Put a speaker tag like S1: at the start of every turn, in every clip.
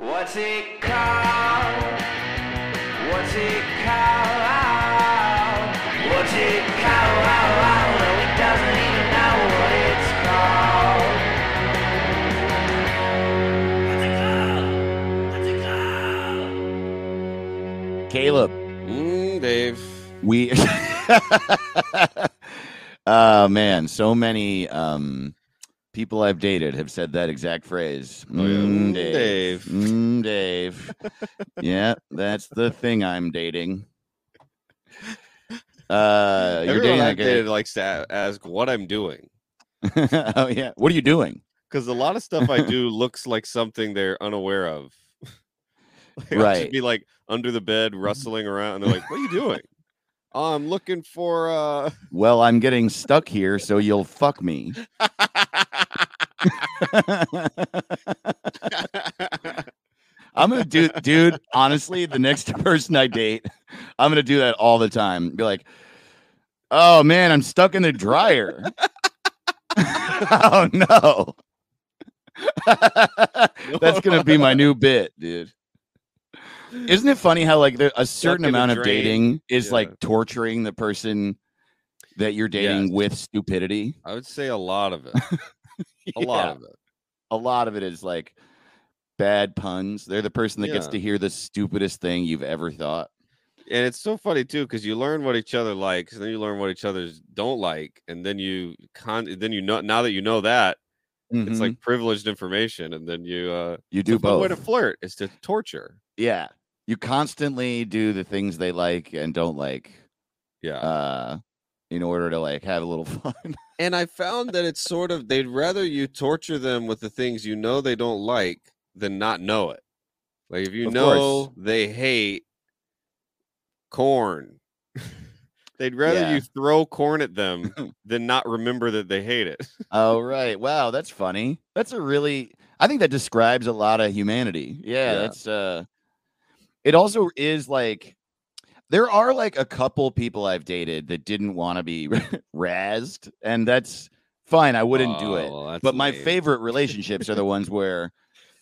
S1: What's it called? What's it called? What's it called? No, he doesn't even know what it's called. What's it called? What's it called?
S2: Caleb,
S3: Mm, Dave.
S2: we oh man so many um people i've dated have said that exact phrase
S3: Oh, yeah.
S2: Mm, dave
S3: Dave.
S2: Mm, dave yeah that's the thing i'm dating uh you're
S3: Everyone
S2: dating
S3: I've dated likes to ask what I'm doing
S2: oh yeah what are you doing
S3: because a lot of stuff I do looks like something they're unaware of. Like, I'll just
S2: Right.
S3: be like under the bed rustling around, and they're like, "What are you doing?" "Oh, I'm looking for uh
S2: well i'm getting stuck here so you'll fuck me I'm gonna do, dude. Honestly, the next person I date, I'm gonna do that all the time. Be like, "Oh man, I'm stuck in the dryer." oh no, that's gonna be my new bit, dude. Isn't it funny how like there, a certain amount of dating is
S3: Yeah.
S2: like torturing the person that you're dating
S3: Yes.
S2: with stupidity?
S3: I would say a lot of it. A lot of it.
S2: a lot of it is like bad puns. They're the person that gets to hear the stupidest thing you've ever thought.
S3: And it's so funny too because you learn what each other likes, and then you learn what each other's don't like, and then you con then you know now that you know that it's
S2: Mhm.
S3: like privileged information, and then you uh
S2: you
S3: it's
S2: do
S3: a fun way to flirt is to torture.
S2: Yeah. You constantly do the things they like and don't like
S3: Yeah.
S2: uh in order to like have a little fun.
S3: and I found that it's sort of they'd rather you torture them with the things you know they don't like than not know it. Like if you
S2: Of
S3: know
S2: course.
S3: they hate corn, they'd rather
S2: Yeah.
S3: you throw corn at them than not remember that they hate it.
S2: oh right. Wow, that's funny. That's a really I think that describes a lot of humanity. Yeah,
S3: Yeah.
S2: that's uh it also is like there are like a couple people I've dated that didn't want to be razzed, and that's fine. I wouldn't do
S3: Oh,
S2: it.
S3: well, that's
S2: But my favorite relationships are the ones where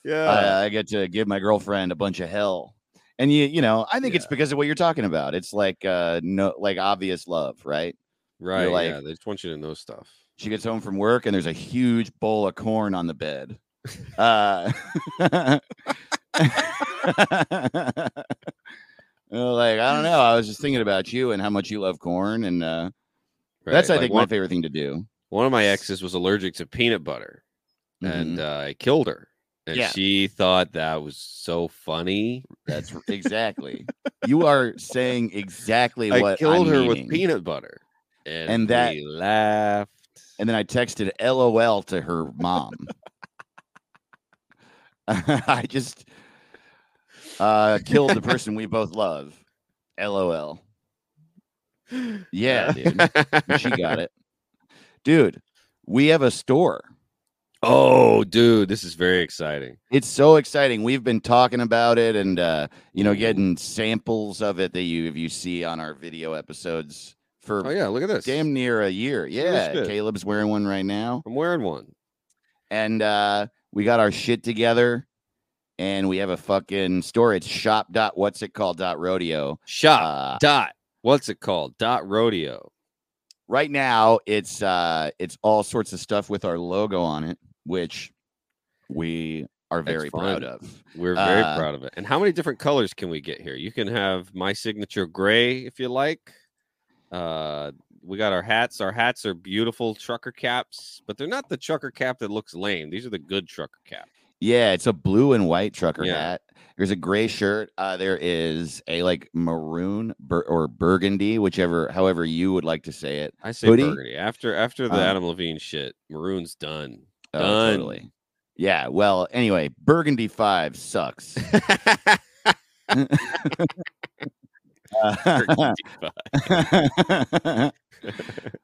S3: Yeah.
S2: I, I get to give my girlfriend a bunch of hell. And you, you know, I think it's because of what you're talking about. It's like uh no like obvious love, right?
S3: right.
S2: like-
S3: yeah. They just want you to know stuff.
S2: She gets home from work and there's a huge bowl of corn on the bed. Uh well, like I don't know. I was just thinking about you and how much you love corn, and uh, that's I
S3: like
S2: think
S3: one,
S2: my favorite thing to do.
S3: one of my exes was allergic to peanut butter. and
S2: Mhm.
S3: uh, I killed her. And
S2: Yeah.
S3: she thought that was so funny.
S2: that's exactly. you are saying exactly
S3: I
S2: what
S3: killed
S2: I'm
S3: her
S2: meaning.
S3: with peanut butter, and,
S2: And that-
S3: laughed.
S2: and then I texted LOL to her mom. I just uh, killed the person we both love. LOL. Yeah, dude. She got it. Dude, we have a store.
S3: oh, dude, this is very exciting.
S2: It's so exciting. We've been talking about it and uh, you know, getting samples of it that you if you see on our video episodes for
S3: Oh yeah, look at this.
S2: damn near a year. Yeah. Caleb's wearing one right now.
S3: I'm wearing one.
S2: and uh we got our shit together and we have a fucking store it's shop dot what's it called dot rodeo
S3: Shop
S2: uh
S3: dot. What's it called? Dot rodeo.
S2: right now it's uh it's all sorts of stuff with our logo on it which we are very proud of
S3: We're very
S2: Uh,
S3: proud of it. And how many different colors can we get here? You can have my signature gray if you like. Uh, we got our hats. Our hats are beautiful trucker caps, but they're not the trucker cap that looks lame. These are the good trucker cap.
S2: Yeah it's a blue and white trucker
S3: Yeah.
S2: hat there's a gray shirt uh there is a like maroon bur- or burgundy whichever however you would like to say it
S3: I say
S2: Hoodie?
S3: burgundy. After after the
S2: Um,
S3: Adam Levine shit, maroon's done.
S2: Oh,
S3: Done.
S2: totally Yeah. Well, anyway, Burgundy Five sucks.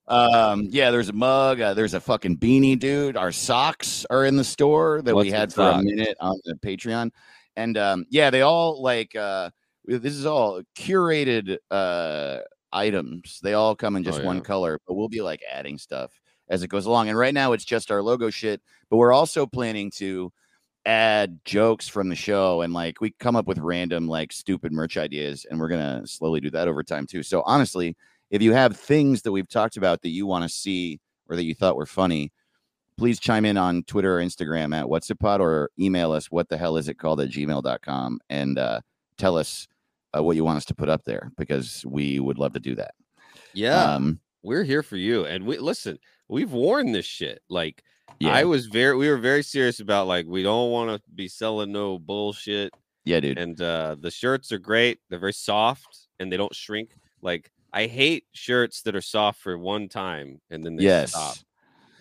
S2: um, yeah, there's a mug. Uh, there's a fucking beanie, dude. Our socks are in the store that
S3: What's
S2: we had for a minute on the Patreon, and um, yeah, they all like uh, this is all curated uh items. They all come in
S3: Oh,
S2: just one color, but we'll be like adding stuff as it goes along. And right now, it's just our logo shit, but we're also planning to add jokes from the show and like we come up with random like stupid merch ideas and we're gonna slowly do that over time too so honestly if you have things that we've talked about that you want to see or that you thought were funny please chime in on twitter or instagram at what's it pod or email us what the hell is it called at gmail.com and uh, tell us uh, what you want us to put up there because we would love to do that
S3: Yeah,
S2: um
S3: we're here for you. And we listen, we've worn this shit. Like
S2: yeah
S3: I was very we were very serious about like we don't want to be selling no bullshit.
S2: yeah dude
S3: And uh the shirts are great. They're very soft and they don't shrink. Like I hate shirts that are soft for one time and then they
S2: yes
S3: stop.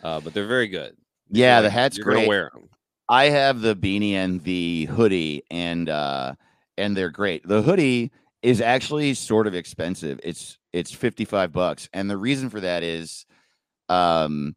S3: Uh, but they're very good.
S2: yeah
S3: You're
S2: the
S3: like-
S2: hat's
S3: you're
S2: great
S3: gonna wear them.
S2: I have the beanie and the hoodie, and uh, and they're great. The hoodie is actually sort of expensive. It's it's fifty five bucks, and the reason for that is, um,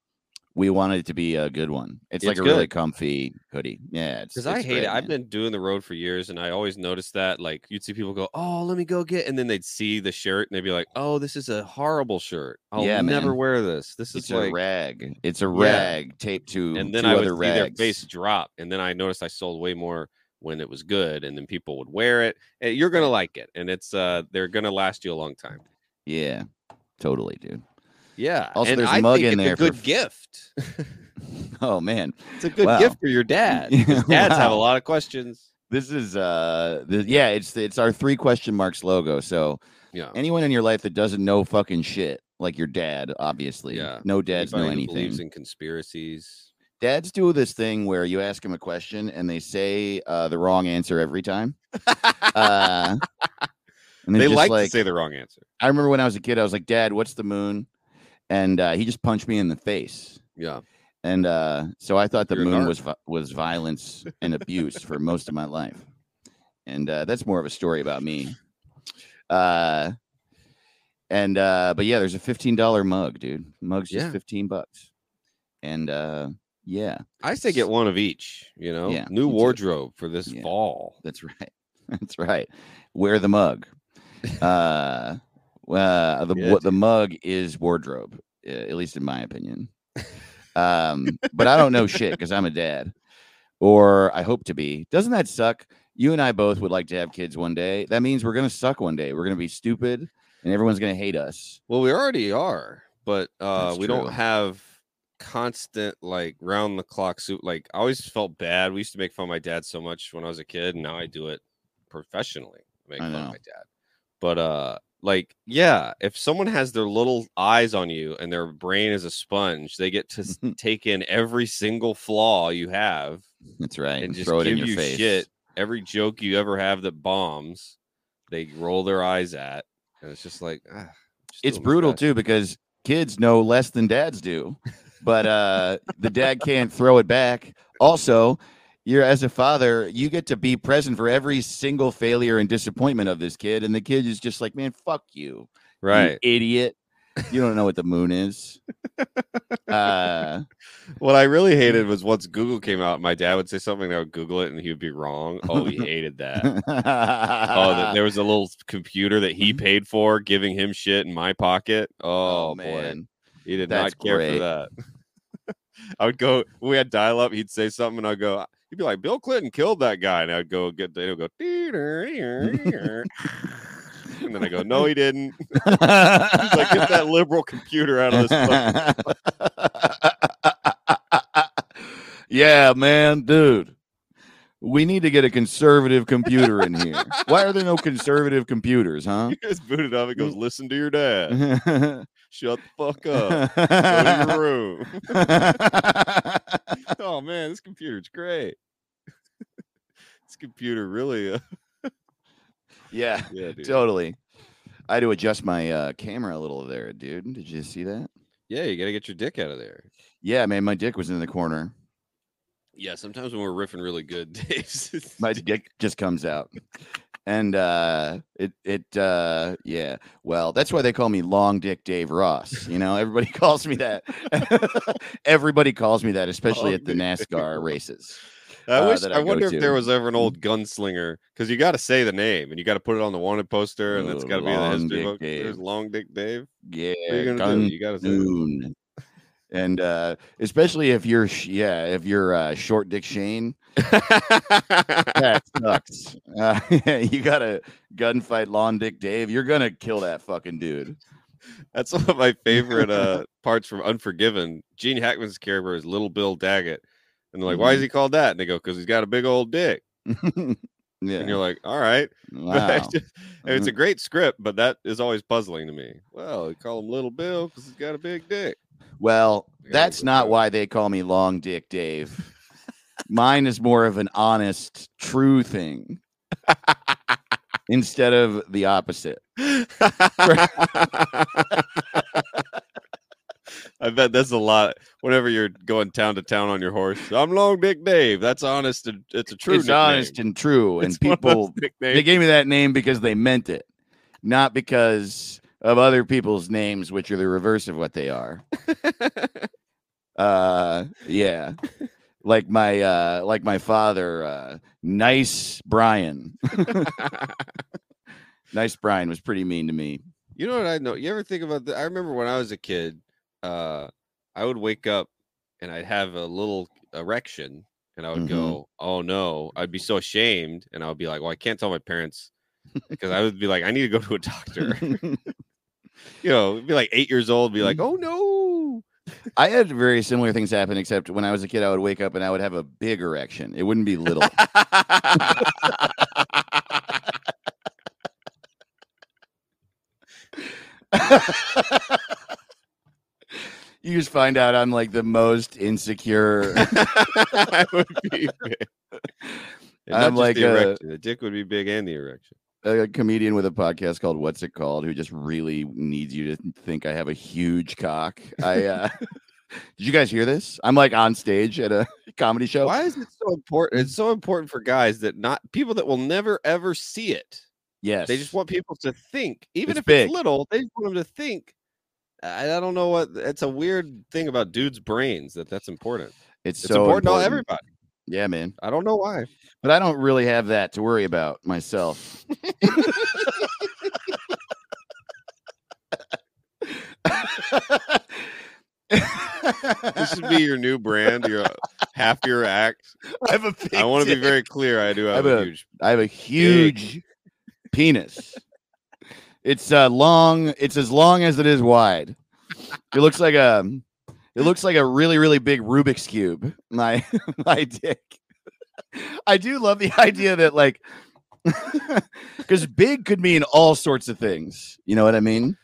S2: we wanted it to be a good one. It's, like
S3: It's
S2: a really comfy hoodie. Yeah,
S3: Because I hate
S2: great,
S3: it. I've been doing the road for years, and I always noticed that. Like, you'd see people go, "Oh, let me go get," and then they'd see the shirt, and they'd be like, "Oh, this is a horrible shirt. I'll
S2: Yeah,
S3: never
S2: man.
S3: wear this. This is
S2: It's a rag. It's a rag taped to
S3: And then I would see their face drop, and then I noticed I sold way more when it was good, and then people would wear it. And you're gonna like it, and it's uh, they're gonna last you a long time.
S2: Yeah, totally, dude.
S3: Yeah.
S2: Also,
S3: and
S2: there's a
S3: I
S2: mug
S3: think
S2: in
S3: it's
S2: there
S3: a good
S2: f-
S3: gift.
S2: Oh man,
S3: it's a good
S2: Wow.
S3: gift for your dad. 'cause Dads have a lot of questions.
S2: this is uh, the, yeah, it's it's our three question marks logo. So
S3: Yeah.
S2: anyone in your life that doesn't know fucking shit, like your dad, obviously.
S3: Yeah.
S2: No dads know
S3: Anybody who believes in conspiracies.
S2: Dads do this thing where you ask them a question and they say uh, the wrong answer every time. Uh, and
S3: they like,
S2: like
S3: to say the wrong answer.
S2: I remember when I was a kid, I was like, Dad, what's the moon? And uh, he just punched me in the face.
S3: Yeah.
S2: And uh, so I thought the
S3: You're
S2: moon was was violence and abuse for most of my life, and uh, that's more of a story about me. Uh, and uh, but yeah, there's a fifteen dollar mug, dude. Mug's just
S3: Yeah.
S2: fifteen bucks, and uh, yeah,
S3: I say get one of each, you know,
S2: Yeah,
S3: new wardrobe for this
S2: Yeah.
S3: fall.
S2: that's right, that's right. Wear the mug. Uh, uh, the
S3: Yeah,
S2: what the mug is wardrobe, uh, at least in my opinion. Um, but I don't know shit because I'm a dad, or I hope to be. Doesn't that suck? You and I both would like to have kids one day. That means we're gonna suck one day. We're gonna be stupid, and everyone's gonna hate us.
S3: Well, we already are, but uh
S2: That's
S3: we
S2: true.
S3: don't have constant like round the clock suit. Like I always felt bad. We used to make fun of my dad so much when I was a kid, and now I do it professionally. Make
S2: I
S3: fun of my dad. But uh like yeah, if someone has their little eyes on you and their brain is a sponge, they get to take in every single flaw you have
S2: That's right.
S3: and just
S2: throw it
S3: give
S2: in your
S3: you
S2: face.
S3: shit. Every joke you ever have that bombs, they roll their eyes at, and it's just like ah, just
S2: It's brutal too because kids know less than dads do, but uh, the dad can't throw it back. Also, you're as a father, you get to be present for every single failure and disappointment of this kid, and the kid is just like, "Man, fuck you, you
S3: Right.
S2: idiot! You don't know what the moon is." uh,
S3: What I really hated was once Google came out, my dad would say something, I would Google it, and he would be wrong. Oh, he hated that. oh, that there was a little computer that he paid for, giving him shit in my pocket. Oh, boy,
S2: man,
S3: he did
S2: that's
S3: not care
S2: great.
S3: for that. I would go we had dial up. He'd say something, and I'd go. He'd be like, "Bill Clinton killed that guy," and I'd go get. He'd go. And then I go, no, he didn't. He's like, get that liberal computer out of this. fucking-"
S2: yeah, man, dude. We need to get a conservative computer in here. Why are there no conservative computers, huh?
S3: He just booted up. He goes, listen to your dad. Shut the fuck up. Go to your room. oh man, this computer's great. this computer really. Uh,
S2: yeah,
S3: yeah,
S2: totally. I had to adjust my uh, camera a little there, dude. Did you see that?
S3: Yeah, you gotta get your dick out of there.
S2: Yeah, man, my dick was in the corner.
S3: Yeah, sometimes when we're riffing really good, Dave.
S2: my dick just comes out and uh it it uh yeah well that's why they call me long dick dave ross you know everybody calls me that everybody calls me that especially
S3: Long
S2: at the nascar races
S3: I
S2: uh,
S3: wish. I,
S2: I
S3: wonder if there was ever an old gunslinger because you got to say the name and you got to put it on the wanted poster and it's
S2: Oh,
S3: got to be in the history book.
S2: Dave.
S3: There's Long Dick Dave.
S2: yeah
S3: you
S2: gun
S3: do? You got to say.
S2: And uh especially if you're sh- yeah if you're uh short dick shane that sucks uh, you got to gunfight long dick dave you're gonna kill that fucking dude
S3: That's one of my favorite uh parts from Unforgiven. Gene Hackman's character is Little Bill Daggett, and they're like, "Why is he called that?" And they go, "Because he's got a big old dick."
S2: Yeah.
S3: And you're like, "All right."
S2: Wow.
S3: it's, just- it's a great script, but that is always puzzling to me. Well, they call him Little Bill because he's got a big dick.
S2: Well, that's not why they call me Long Dick Dave. Mine is more of an honest, true thing instead of the opposite.
S3: I bet that's a lot. Whenever you're going town to town on your horse, I'm Long Dick Dave. That's honest. And it's a true.
S2: it's honest and true. And
S3: It's one of those
S2: people, they gave me that name because they meant it, not because of other people's names, which are the reverse of what they are. uh, yeah. Like my uh like my father, uh nice Brian. nice Brian was pretty mean to me.
S3: You know what I know? You ever think about that? I remember when I was a kid, uh, I would wake up and I'd have a little erection and I would
S2: Mhm.
S3: go, Oh no. I'd be so ashamed and I would be like, Well, I can't tell my parents because I would be like, I need to go to a doctor. You know, be like eight years old, be like, mm-hmm. Oh no.
S2: I had very similar things happen, except when I was a kid, I would wake up and I would have a big erection. It wouldn't be little. you just find out I'm like the most insecure.
S3: I would be big.
S2: I'm like
S3: the
S2: a-
S3: erection. The dick would be big and the erection.
S2: A comedian with a podcast called What's It Called who just really needs you to think I have a huge cock. I uh did you guys hear this? I'm like on stage at a comedy show.
S3: Why is it so important? It's so important for guys that not people that will never ever see it.
S2: Yes.
S3: They just want people to think, even
S2: It's
S3: if
S2: big.
S3: it's little, they just want them to think. I, I don't know what it's a weird thing about dudes' brains that that's important.
S2: it's,
S3: It's
S2: so
S3: important, to everybody.
S2: Yeah, man.
S3: I don't know why.
S2: But I don't really have that to worry about myself.
S3: This should be your new brand. Your half your act.
S2: I have a big
S3: I want to be very clear. I do have
S2: have
S3: a
S2: a-
S3: huge.
S2: I have a huge penis. It's uh long. It's as long as it is wide. It looks like a. It looks like a really really big Rubik's cube. My my dick. I do love the idea that like, because big could mean all sorts of things. You know what I mean?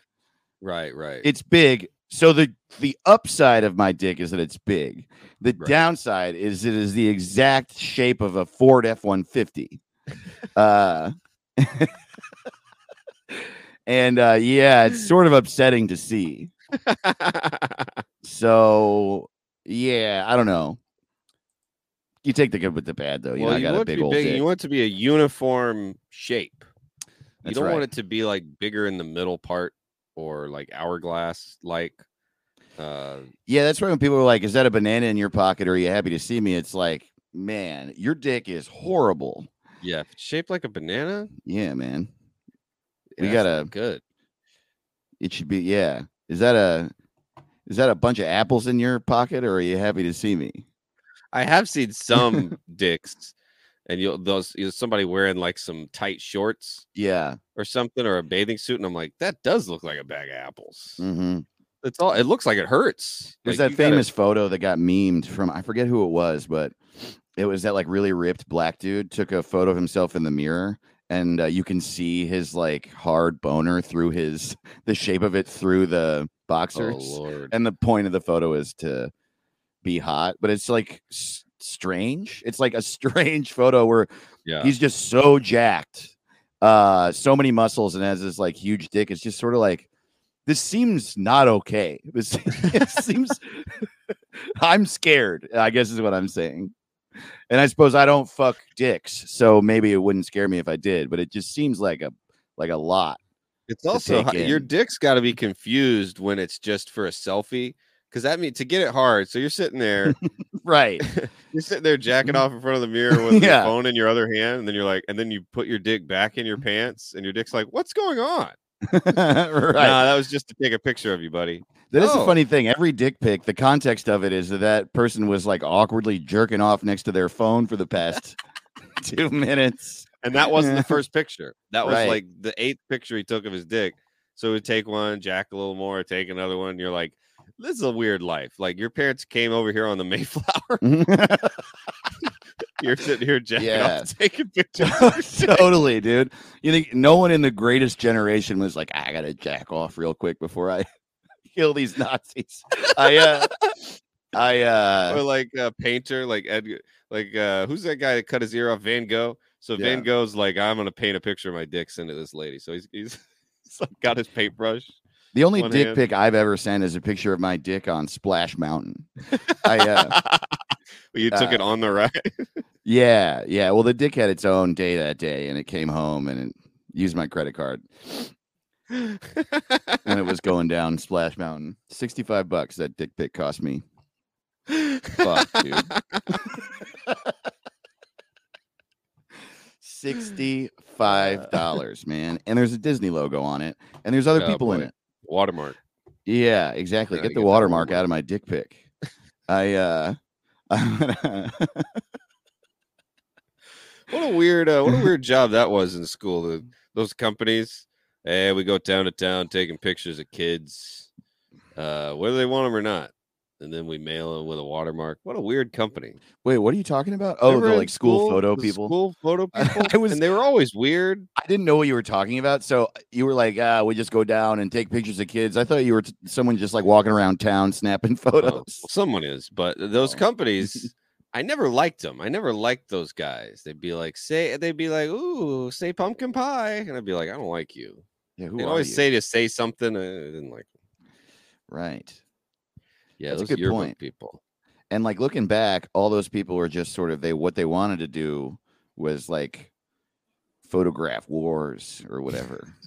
S3: Right, right.
S2: It's big. So the the upside of my dick is that it's big. The
S3: Right.
S2: downside is it is the exact shape of a Ford F one fifty. Uh, and uh, yeah, it's sort of upsetting to see. So yeah, I don't know. You take the good with the bad, though. You know, I got a
S3: want
S2: big old
S3: big. You want it to be a uniform shape. You don't
S2: right.
S3: want it to be like bigger in the middle part or like hourglass like. Uh,
S2: Yeah, that's why when people are like, "Is that a banana in your pocket? Or are you happy to see me?" It's like, man, your dick is horrible.
S3: yeah, shaped like a banana.
S2: Yeah, man.
S3: yeah,
S2: We
S3: got
S2: a
S3: good.
S2: It should be. Yeah. Is that a is that a bunch of apples in your pocket, or are you happy to see me?
S3: I have seen some dicks, and you'll those you know, somebody wearing like some tight shorts
S2: Yeah.
S3: or something or a bathing suit, and I'm like, that does look like a bag of apples.
S2: Mm-hmm.
S3: It's all. It looks like it hurts.
S2: There's
S3: Like,
S2: that
S3: you gotta-
S2: famous photo that got memed from I forget who it was, but it was that like really ripped black dude took a photo of himself in the mirror, and uh, you can see his like hard boner through his the shape of it through the boxers.
S3: lord.
S2: and the point of the photo is to be hot, but it's like s- strange. It's like a strange photo where
S3: Yeah.
S2: he's just so jacked, uh, so many muscles, and has this like huge dick. It's just sort of like this seems not okay. This it seems. I'm scared. I guess is what I'm saying. and I suppose I don't fuck dicks, so maybe it wouldn't scare me if I did. But it just seems like a like a lot.
S3: It's also your dick's got to be confused when it's just for a selfie because that means to get it hard. So you're sitting there,
S2: Right.
S3: you're sitting there jacking off in front of the mirror with
S2: Yeah.
S3: your phone in your other hand, and then you're like, and then you put your dick back in your pants, and your dick's like, "What's going on?"
S2: right.
S3: Nah, that was just to take a picture of you, buddy.
S2: That is a
S3: Oh.
S2: funny thing. Every dick pic, the context of it is that that person was like awkwardly jerking off next to their phone for the past two minutes.
S3: And that wasn't the first picture. That was
S2: Right.
S3: like the eighth picture he took of his dick. So would take one, jack a little more, take another one. You're like, this is a weird life. Like your parents came over here on the Mayflower. You're sitting here jacking
S2: Yeah.
S3: off, taking pictures. of your dick.
S2: totally, dude. You think no one in the greatest generation was like, I gotta jack off real quick before I kill these Nazis. I uh I
S3: or
S2: uh
S3: like a painter, like Edgar, like uh who's that guy that cut his ear off? Van Gogh. So
S2: Yeah.
S3: Van Gogh's like, I'm gonna paint a picture of my dick, send it to this lady. So he's he's, he's like got his paintbrush.
S2: the only dick
S3: hand.
S2: pic I've ever sent is a picture of my dick on Splash Mountain. I uh
S3: you took it
S2: uh,
S3: on the ride.
S2: yeah, yeah. Well the dick had its own day that day and it came home and it used my credit card and it was going down Splash Mountain. 65 bucks that dick pic cost me. Fuck, dude. Sixty-five dollars, man, and there's a Disney logo on it, and there's other
S3: Oh,
S2: people in it.
S3: Watermark.
S2: Yeah, exactly. Get the
S3: get
S2: watermark
S3: watermark.
S2: out of my dick pic. I uh,
S3: What a weird, uh, what a weird job that was in school. The, those companies, hey, we go town to town taking pictures of kids, uh, whether they want them or not, and then we mail them with a watermark. What a weird company.
S2: wait, what are you talking about? Oh,
S3: Remember
S2: the like school, photo
S3: the
S2: people.
S3: School photo people.
S2: I was-
S3: and they were always weird.
S2: I didn't know what you were talking about. So you were like, ah, we just go down and take pictures of kids. I thought you were t- someone just like walking around town snapping
S3: Oh,
S2: photos.
S3: well, someone is, but those
S2: Oh.
S3: companies, I never liked them. I never liked those guys. They'd be like, say, they'd be like, ooh, say pumpkin pie, and I'd be like, I don't like you.
S2: yeah, who
S3: They always
S2: you?
S3: say to say something. I didn't like. them.
S2: right.
S3: Yeah,
S2: That's a good point.
S3: people.
S2: and like looking back, all those people were just sort of they what they wanted to do was like photograph wars or whatever.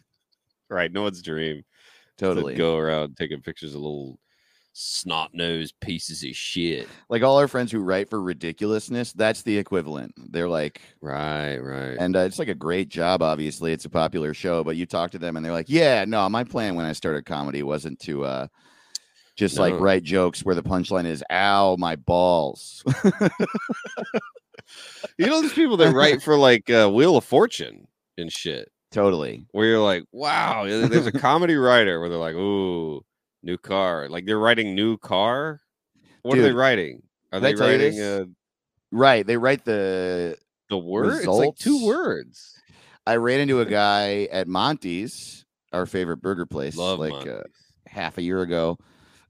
S3: Right, no one's dream. to
S2: totally.
S3: go around taking pictures of little snot nosed pieces of shit.
S2: Like all our friends who write for ridiculousness, that's the equivalent. They're like,
S3: Right, right.
S2: and uh, it's like a great job. Obviously, it's a popular show, but you talk to them and they're like, "Yeah, no, my plan when I started comedy wasn't to uh just like write jokes where the punchline is, ow, my balls."
S3: you know, these people that write for like uh, Wheel of Fortune and shit,
S2: totally.
S3: where you're like, wow, there's a comedy writer where they're like, ooh, new car. Like they're writing new car. What are they writing? Are they writing
S2: this?
S3: uh,
S2: Right. They write the
S3: the word? It's like two words.
S2: I ran into a guy at Monty's, our favorite burger place,
S3: Love
S2: like uh, half a year ago.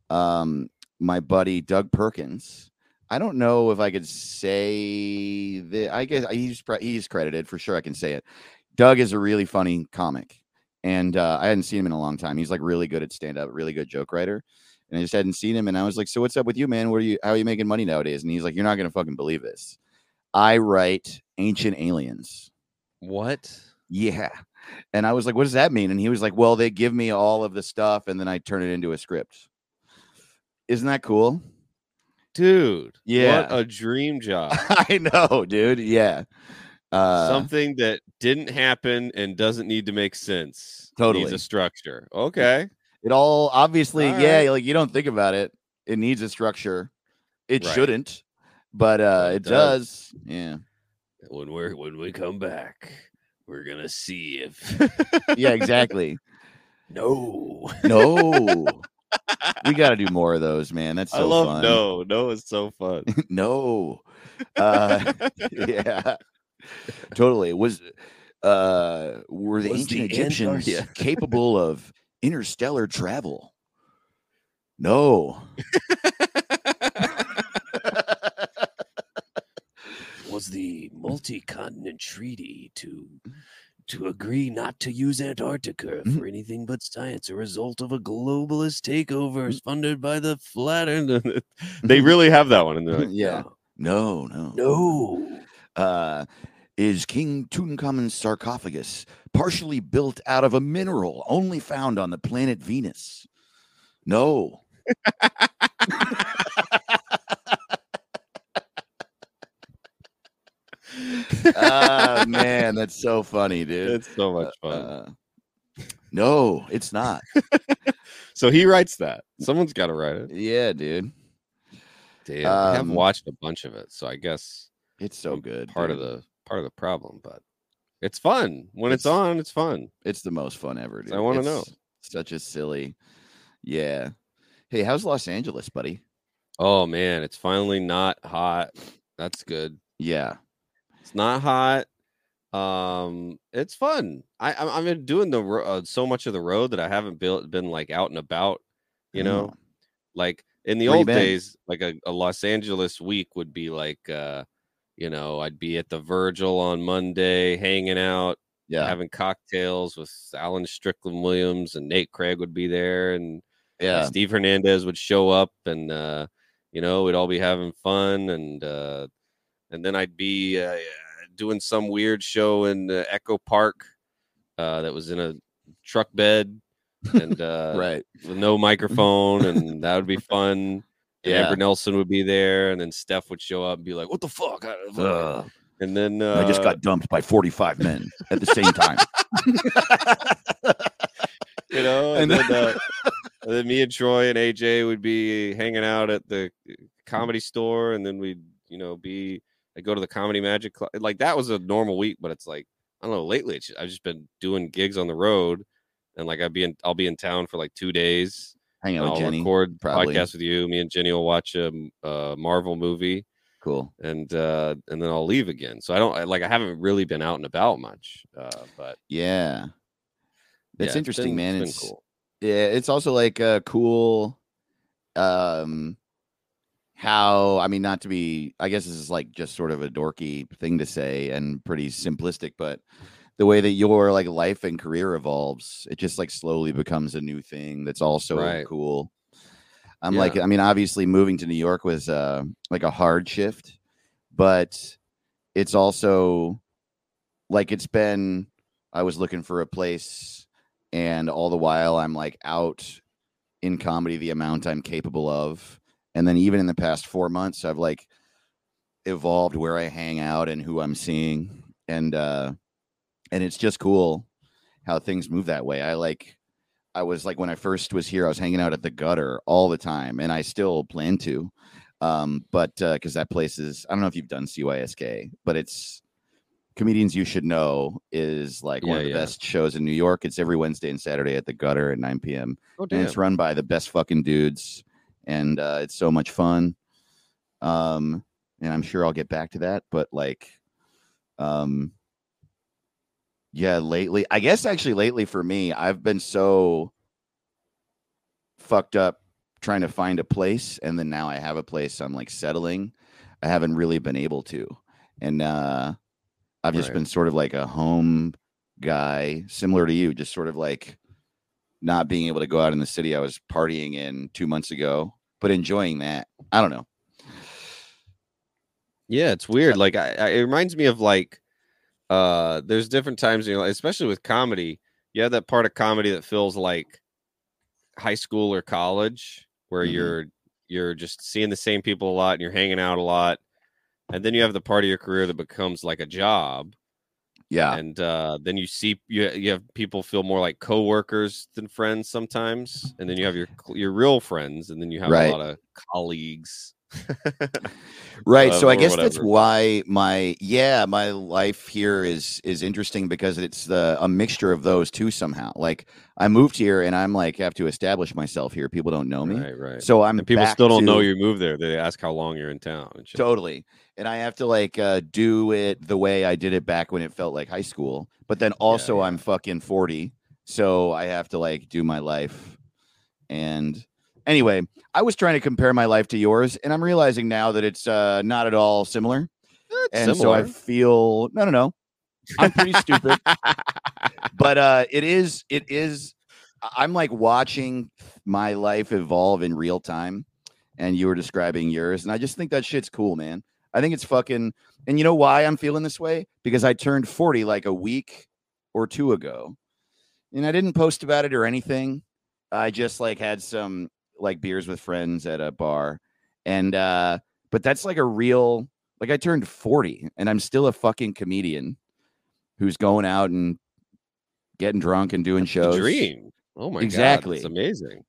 S2: Um, my buddy Doug Perkins. I don't know if I could say that. I guess he's he's credited for sure. I can say it. Doug is a really funny comic, and uh, I hadn't seen him in a long time. He's like really good at stand up, really good joke writer. And I just hadn't seen him, and I was like, "So what's up with you, man? What are you? How are you making money nowadays?" And he's like, "You're not gonna fucking believe this. I write ancient aliens."
S3: What?
S2: Yeah. And I was like, what does that mean? And he was like, well, they give me all of the stuff and then I turn it into a script. Isn't that cool?
S3: Dude,
S2: Yeah.
S3: what a dream job.
S2: I know, dude. Yeah. Uh,
S3: Something that didn't happen and doesn't need to make sense.
S2: Totally.
S3: Needs a structure. Okay.
S2: it all obviously,
S3: All
S2: yeah,
S3: right.
S2: like you don't think about it. It needs a structure. It
S3: Right.
S2: shouldn't, but uh it
S3: it does.
S2: does. Yeah.
S3: When we're when we come back, we're gonna see if
S2: Yeah, exactly.
S3: no.
S2: no. We got to do more of those, man. That's so
S3: I love
S2: fun.
S3: no. No is so fun.
S2: no. Uh yeah. Totally. Was uh were the
S3: Was
S2: ancient
S3: the
S2: Egyptians capable of interstellar travel? No.
S4: was the multi-continent treaty to to agree not to use Antarctica
S2: Mhm.
S4: for anything but science a result of a globalist takeover funded by the flat earth.
S3: they really have that one, like,
S2: yeah. No, no.
S4: No.
S2: Uh, is King Tutankhamun's sarcophagus partially built out of a mineral only found on the planet Venus? No. Ah man, that's so funny, dude.
S3: It's so much fun.
S2: Uh, no, it's not.
S3: so he writes that. Someone's got to write it.
S2: Yeah, dude.
S3: Damn, I have
S2: Um,
S3: watched a bunch of it, so I guess
S2: It's so
S3: I'm
S2: good.
S3: part of the part of the problem, but it's fun when it's,
S2: It's-
S3: on. It's fun.
S2: It's the most fun ever, dude.
S3: I wanna know.
S2: Such a silly. Yeah. Hey, how's Los Angeles, buddy?
S3: Oh man, it's finally not hot. That's good.
S2: Yeah.
S3: It's not hot. Um, it's fun. I I'm, I've been doing the ro- uh, so much of the road that I haven't built been like out and about. You know,
S2: Oh,
S3: like in the
S2: Where
S3: old days, like a, a Los Angeles week would be like, uh, you know, I'd be at the Virgil on Monday, hanging out,
S2: yeah.
S3: having cocktails with Alan Strickland Williams, and Nate Craig would be there, and
S2: Yeah.
S3: Steve Hernandez would show up, and uh, you know, we'd all be having fun, and uh, and then I'd be uh, doing some weird show in uh, Echo Park uh, that was in a truck bed, and uh,
S2: right.
S3: with no microphone, and that would be fun. And
S2: Yeah.
S3: Amber Nelson would be there, and then Steph would show up and be like, "What the fuck?" And then uh,
S2: I just got dumped by 45 men at the same time.
S3: you know, and,
S2: And
S3: then, uh, and then me and Troy and AJ would be hanging out at the uh, comedy store, and then we'd you know be I go to the comedy magic club. Like that was a normal week, but it's like I don't know. Lately, it's, I've just been doing gigs on the road, and like I'll be in I'll be in town for like two days.
S2: Hang out
S3: I'll
S2: with Jenny.
S3: record
S2: probably.
S3: podcast with you. Me and Jenny will watch a Marvel movie,
S2: Cool.
S3: and uh and then I'll leave again. So I don't I- like I haven't really been out and about much. Uh, but
S2: Yeah. That's
S3: yeah, it's
S2: interesting,
S3: been-
S2: man. It's,
S3: cool.
S2: yeah, it's also like uh cool um how I mean not to be I guess this is like just sort of a dorky thing to say and pretty simplistic, but the way that your like life and career evolves, it just like slowly becomes a new thing that's also
S3: Right.
S2: cool. I'm like, I mean obviously moving to New York was uh like a hard shift, but it's also like it's been I was looking for a place and all the while I'm like out in comedy the amount I'm capable of. And then even in the past 4 months I've like evolved where I hang out and who I'm seeing and uh and it's just cool how things move that way. I like I was like when I first was here I was hanging out at the gutter all the time and I still plan to um but uh cuz that place is I don't know if you've done CYSK but it's comedians you should know is like one of the
S3: yeah.
S2: best shows in New York. It's every Wednesday and Saturday at the gutter at 9 p.m.
S3: Oh
S2: And it's run by the best fucking dudes. And uh, it's so much fun. Um, and I'm sure I'll get back to that, but like um yeah, lately, I guess actually lately for me, I've been so fucked up trying to find a place and then now I have a place I'm like settling. I haven't really been able to. And uh I've just
S3: Right.
S2: been sort of like a home guy, similar to you, just sort of like not being able to go out in the city I was partying in two months ago, but enjoying that. I don't know.
S3: Yeah, it's weird. Like I, I, it reminds me of like uh there's different times you know, especially with comedy, you have that part of comedy that feels like high school or college where
S2: Mhm.
S3: you're you're just seeing the same people a lot and you're hanging out a lot. And then you have the part of your career that becomes like a job.
S2: Yeah.
S3: And uh then you see you you have people feel more like coworkers than friends sometimes. And then you have your your real friends and then you have
S2: Right.
S3: a lot of colleagues.
S2: Right. so I
S3: or
S2: guess that's why my yeah, my life here is is interesting because it's the a mixture of those two somehow. Like I moved here and I'm like have to establish myself here. People don't know me.
S3: Right, right.
S2: So I'm
S3: and people still don't know you moved there. They ask how long you're in town. And.
S2: Totally. And I have to like uh, do it the way I did it back when it felt like high school. But then also
S3: yeah.
S2: I'm fucking 40. So I have to like do my life. And anyway, I was trying to compare my life to yours and I'm realizing now that it's uh, not at all similar.
S3: It's
S2: And so I feel no no no. I'm pretty stupid. But uh it is it is I'm like watching my life evolve in real time and you were describing yours and I just think that shit's cool, man. I think it's fucking. And you know why I'm feeling this way? Because I turned 40 like a week or two ago, and I didn't post about it or anything. I just like had some like beers with friends at a bar, and uh, but that's like a real like I turned 40 and I'm still a fucking comedian who's going out and getting drunk and doing
S3: The
S2: shows.
S3: dream. Oh my
S2: Exactly.
S3: god, it's amazing.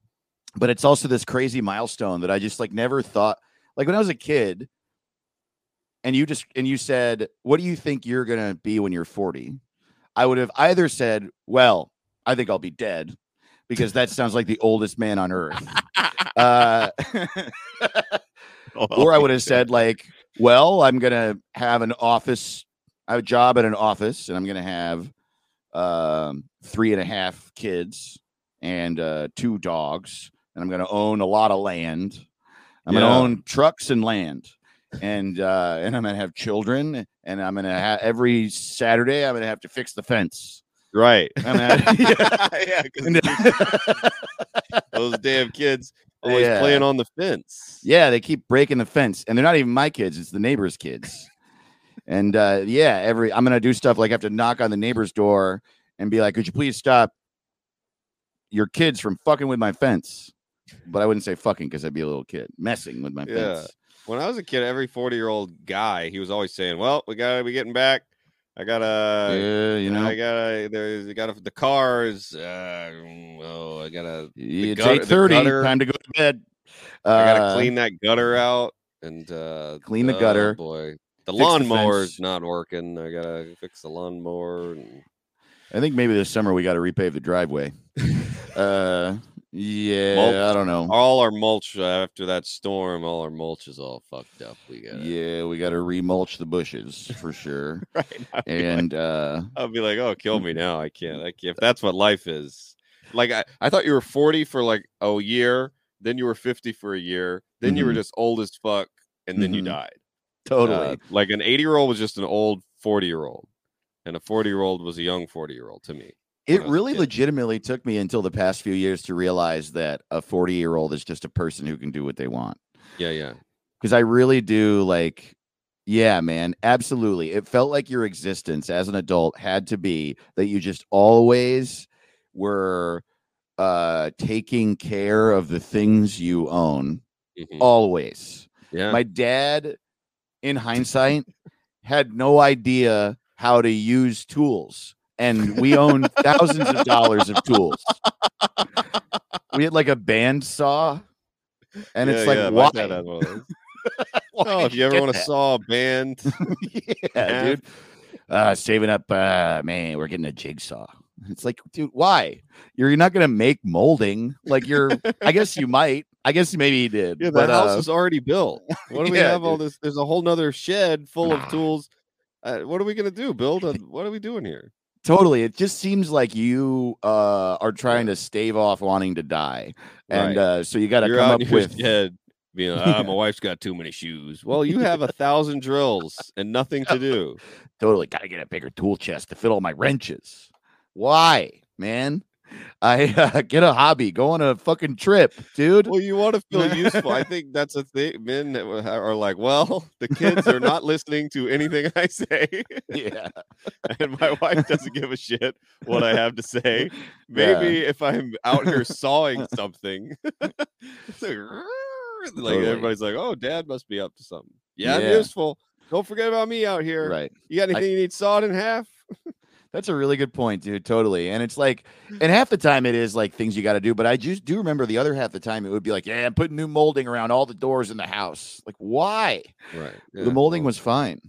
S2: But it's also this crazy milestone that I just like never thought like when I was a kid and you just and you said, "What do you think you're going to be when you're 40?" I would have either said, "Well, I think I'll be dead." Because that sounds like the oldest man on earth. Uh, or I would have said like, well, I'm gonna have an office, I have a job at an office, and I'm gonna have um, three and a half kids and uh, two dogs, and I'm gonna own a lot of land. I'm
S3: Yeah.
S2: gonna own trucks and land, and uh, and I'm gonna have children, and I'm gonna have every Saturday I'm gonna have to fix the fence.
S3: Right.
S2: I'm gonna, yeah.
S3: yeah, 'cause those damn kids always
S2: Yeah.
S3: playing on the fence.
S2: Yeah, they keep breaking the fence, and they're not even my kids; it's the neighbors' kids. and uh, yeah, every I'm gonna do stuff like I have to knock on the neighbor's door and be like, "Could you please stop your kids from fucking with my fence?" But I wouldn't say fucking because I'd be a little kid messing with my
S3: Yeah.
S2: fence.
S3: When I was a kid, every 40 year old guy, he was always saying, Well, we gotta be getting back. I got a
S2: yeah, you know,
S3: I gotta there's I gotta the cars. Uh, oh, I gotta
S2: it's
S3: gutter- the
S2: eight thirty. Time to go to bed.
S3: I gotta
S2: Uh,
S3: clean that gutter out and uh
S2: Clean the
S3: oh,
S2: gutter,
S3: boy. The
S2: fix the
S3: lawnmower's not working. I gotta fix the lawnmower. And...
S2: I think maybe this summer we got to repave the driveway. uh, yeah,
S3: Mulch.
S2: I don't know.
S3: All our mulch uh, after that storm, all our mulch is all fucked up. We got
S2: Yeah, we got to remulch the bushes for sure.
S3: right. I'll be like-
S2: and uh
S3: I'll be like, oh, kill me now. I can't. I can't. If that's what life is. Like I, I thought you were 40 for like a year, then you were 50 for a year, then you were
S2: Mhm.
S3: just old as fuck, and then you
S2: Mhm.
S3: died.
S2: totally.
S3: Uh, like an 80 year old was just an old 40 year old, and a 40 year old was a young 40 year old to me.
S2: It
S3: when I was a
S2: really legitimately took me until the past few years to realize that a 40 year old is just a person who can do what they want.
S3: Yeah, yeah.
S2: Because I really do like, yeah, man, absolutely. It felt like your existence as an adult had to be that you just always were uh taking care of the things you own
S3: Mhm.
S2: always
S3: yeah.
S2: my dad in hindsight had no idea how to use tools and we owned thousands of dollars of tools we had like a band saw and it's like
S3: yeah,
S2: why,
S3: had one of those.
S2: Why
S3: oh, if you ever want to saw a band,
S2: yeah
S3: Yeah.
S2: dude uh saving up uh man we're getting a jigsaw it's like dude why you're not gonna make molding like you're i guess you might i guess maybe he did
S3: yeah, the
S2: but
S3: house
S2: uh,
S3: is already built. What do we
S2: yeah,
S3: have all this? There's a whole nother shed full of tools. Uh, what are we gonna do? Build a? What are we doing here?
S2: Totally. It just seems like you uh, are trying to stave off wanting to die. And
S3: Right.
S2: uh, so you got to come up with.
S3: shed being like, ah, my wife's got too many shoes. Well, you have a thousand drills and nothing to do.
S2: Totally. Got to get a bigger tool chest to fit all my wrenches. Why, man? I uh, get a hobby. Go on a fucking trip, dude.
S3: Well, you want to feel useful. I think that's a thing. Men are like, well, the kids are not listening to anything I say,
S2: yeah.
S3: and my wife doesn't give a shit what I have to say. Maybe if I'm out here sawing something, it's like,
S2: Totally.
S3: everybody's like, oh, dad must be up to something. Yeah, I'm
S2: Yeah.
S3: useful. Don't forget about me out here.
S2: Right.
S3: You got anything you need sawed in half?
S2: That's a really good point, dude. Totally. And it's like, hmm. and half the time it is like things you got to do, but I just do remember the other half the time it would be like, yeah, I'm putting new molding around all the doors in the house. Like, why?
S3: Right.
S2: the molding was fine.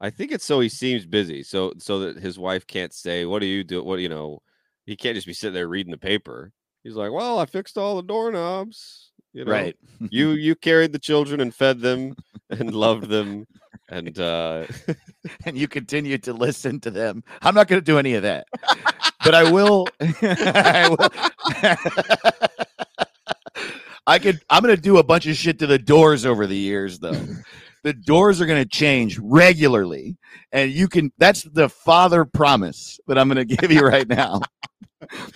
S3: I think it's so he seems busy, so so that his wife can't say, "What do you do?" What you know, he can't just be sitting there reading the paper. He's like, "Well, I fixed all the doorknobs." You know,
S2: Right.
S3: you you carried the children and fed them and loved them, and uh,
S2: and you continue to listen to them. I'm not going to do any of that, but I will. I will. I could. I'm going to do a bunch of shit to the doors over the years, though. The doors are going to change regularly, and you can. That's the father promise that I'm going to give you right now.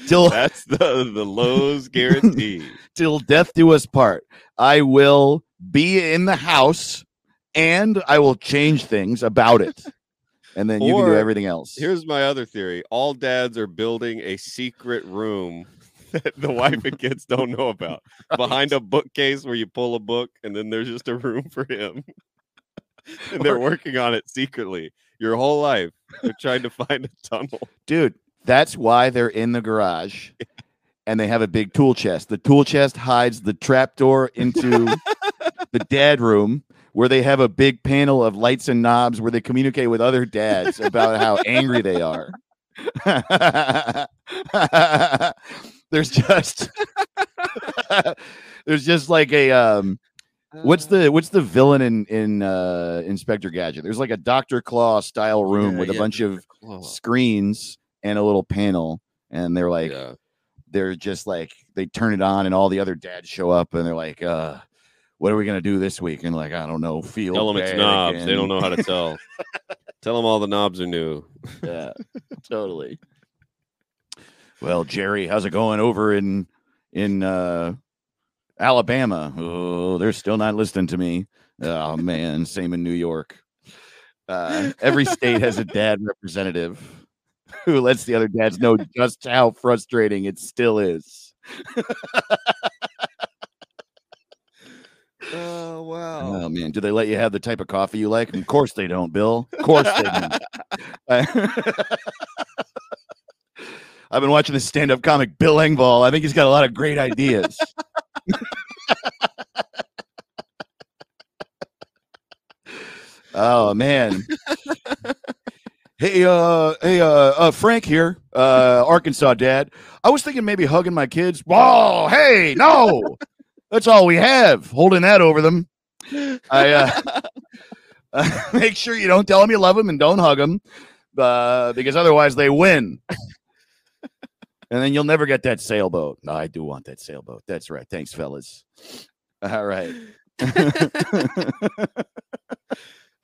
S2: Till
S3: that's the the Lowe's guarantee.
S2: till death do us part. I will be in the house and I will change things about it. And then you can do everything else.
S3: Here's my other theory. All dads are building a secret room that the wife and kids don't know about. Behind a bookcase where you pull a book and then there's just a room for him. and they're working on it secretly. Your whole life. They're trying to find a tunnel.
S2: Dude, that's why they're in the garage and they have a big tool chest. The tool chest hides the trap door into the dad room where they have a big panel of lights and knobs where they communicate with other dads about how angry they are. there's just there's just like a um what's the what's the villain in in uh Inspector Gadget? There's like a Dr. Claw style room
S3: Yeah,
S2: with a
S3: yeah,
S2: bunch of
S3: Oh,
S2: screens and a little panel and they're like
S3: yeah.
S2: they're just like they turn it on and all the other dads show up and they're like uh what are we gonna do this week? And like i don't know feel
S3: Tell them it's knobs. They don't know how to tell. tell them all the knobs are new.
S2: yeah totally. Well jerry how's it going over in in uh alabama? Oh they're still not listening to me. Oh man same in new york. Uh every state has a dad representative who lets the other dads know just how frustrating it still is
S3: Oh wow.
S2: Oh man, do they let you have the type of coffee you like? Of course they don't, Bill. Of course they don't. I've been watching this stand-up comic Bill Engvall. I think he's got a lot of great ideas. oh man. Hey, uh, hey, uh, uh, Frank here, uh, Arkansas dad. I was thinking maybe hugging my kids. Whoa, hey, no, that's all we have. Holding that over them. I uh, make sure you don't tell them you love them and don't hug them, uh, because otherwise they win. and then you'll never get that sailboat. No, I do want that sailboat. That's right. Thanks, fellas. All right.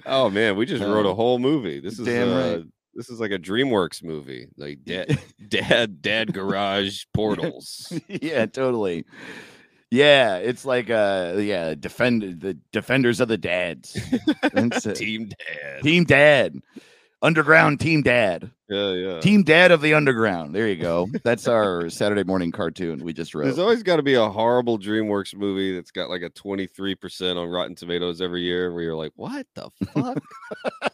S3: Oh man, we just wrote a
S2: Oh,
S3: whole movie. This is
S2: damn
S3: uh,
S2: right.
S3: this is like a DreamWorks movie, like dad, dad, dad garage portals.
S2: yeah, totally. Yeah, it's like uh yeah, defend the defenders of the dads.
S3: Team dad.
S2: Team Dad. Underground Team Dad.
S3: Yeah, yeah.
S2: Team Dad of the Underground. There you go. That's our Saturday morning cartoon we just wrote.
S3: There's always got to be a horrible DreamWorks movie that's got like a 23% on Rotten Tomatoes every year where you're like, what the fuck?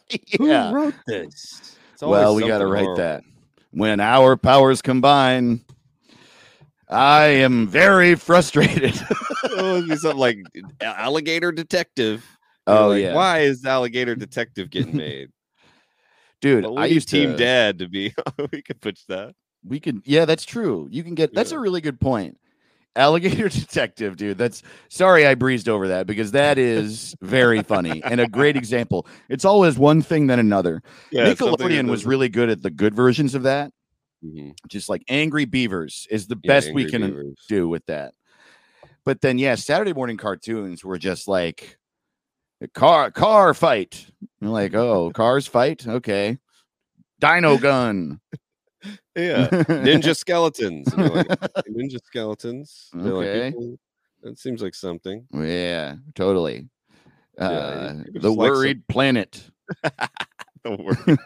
S2: yeah.
S3: Who wrote this? It's
S2: Well, we got to write
S3: horrible.
S2: that. When our powers combine, I am very frustrated.
S3: Oh, be something like Alligator Detective. You're
S2: oh
S3: like,
S2: yeah,
S3: Why is Alligator Detective getting made?
S2: dude. I used
S3: Team
S2: to.
S3: Dad to be. we could pitch that.
S2: We could. Yeah, that's true. You can get. That's
S3: Yeah.
S2: a really good point. Alligator Detective, dude. That's sorry I breezed over that because that is very funny and a great example. It's always one thing then another.
S3: Yeah,
S2: Nickelodeon was really good at the good versions of that.
S3: Mhm.
S2: Just like Angry Beavers is the
S3: Yeah,
S2: best we can
S3: Beavers.
S2: do with that. But then, yeah, Saturday morning cartoons were just like a car car fight. You're like, oh, cars fight, okay. Dino gun,
S3: Yeah. Ninja skeletons. Like, Ninja skeletons. They're like,
S2: Okay.
S3: people- that seems like something.
S2: Yeah, totally.
S3: Yeah,
S2: Uh, the
S3: just like
S2: worried planet,
S3: Don't worry.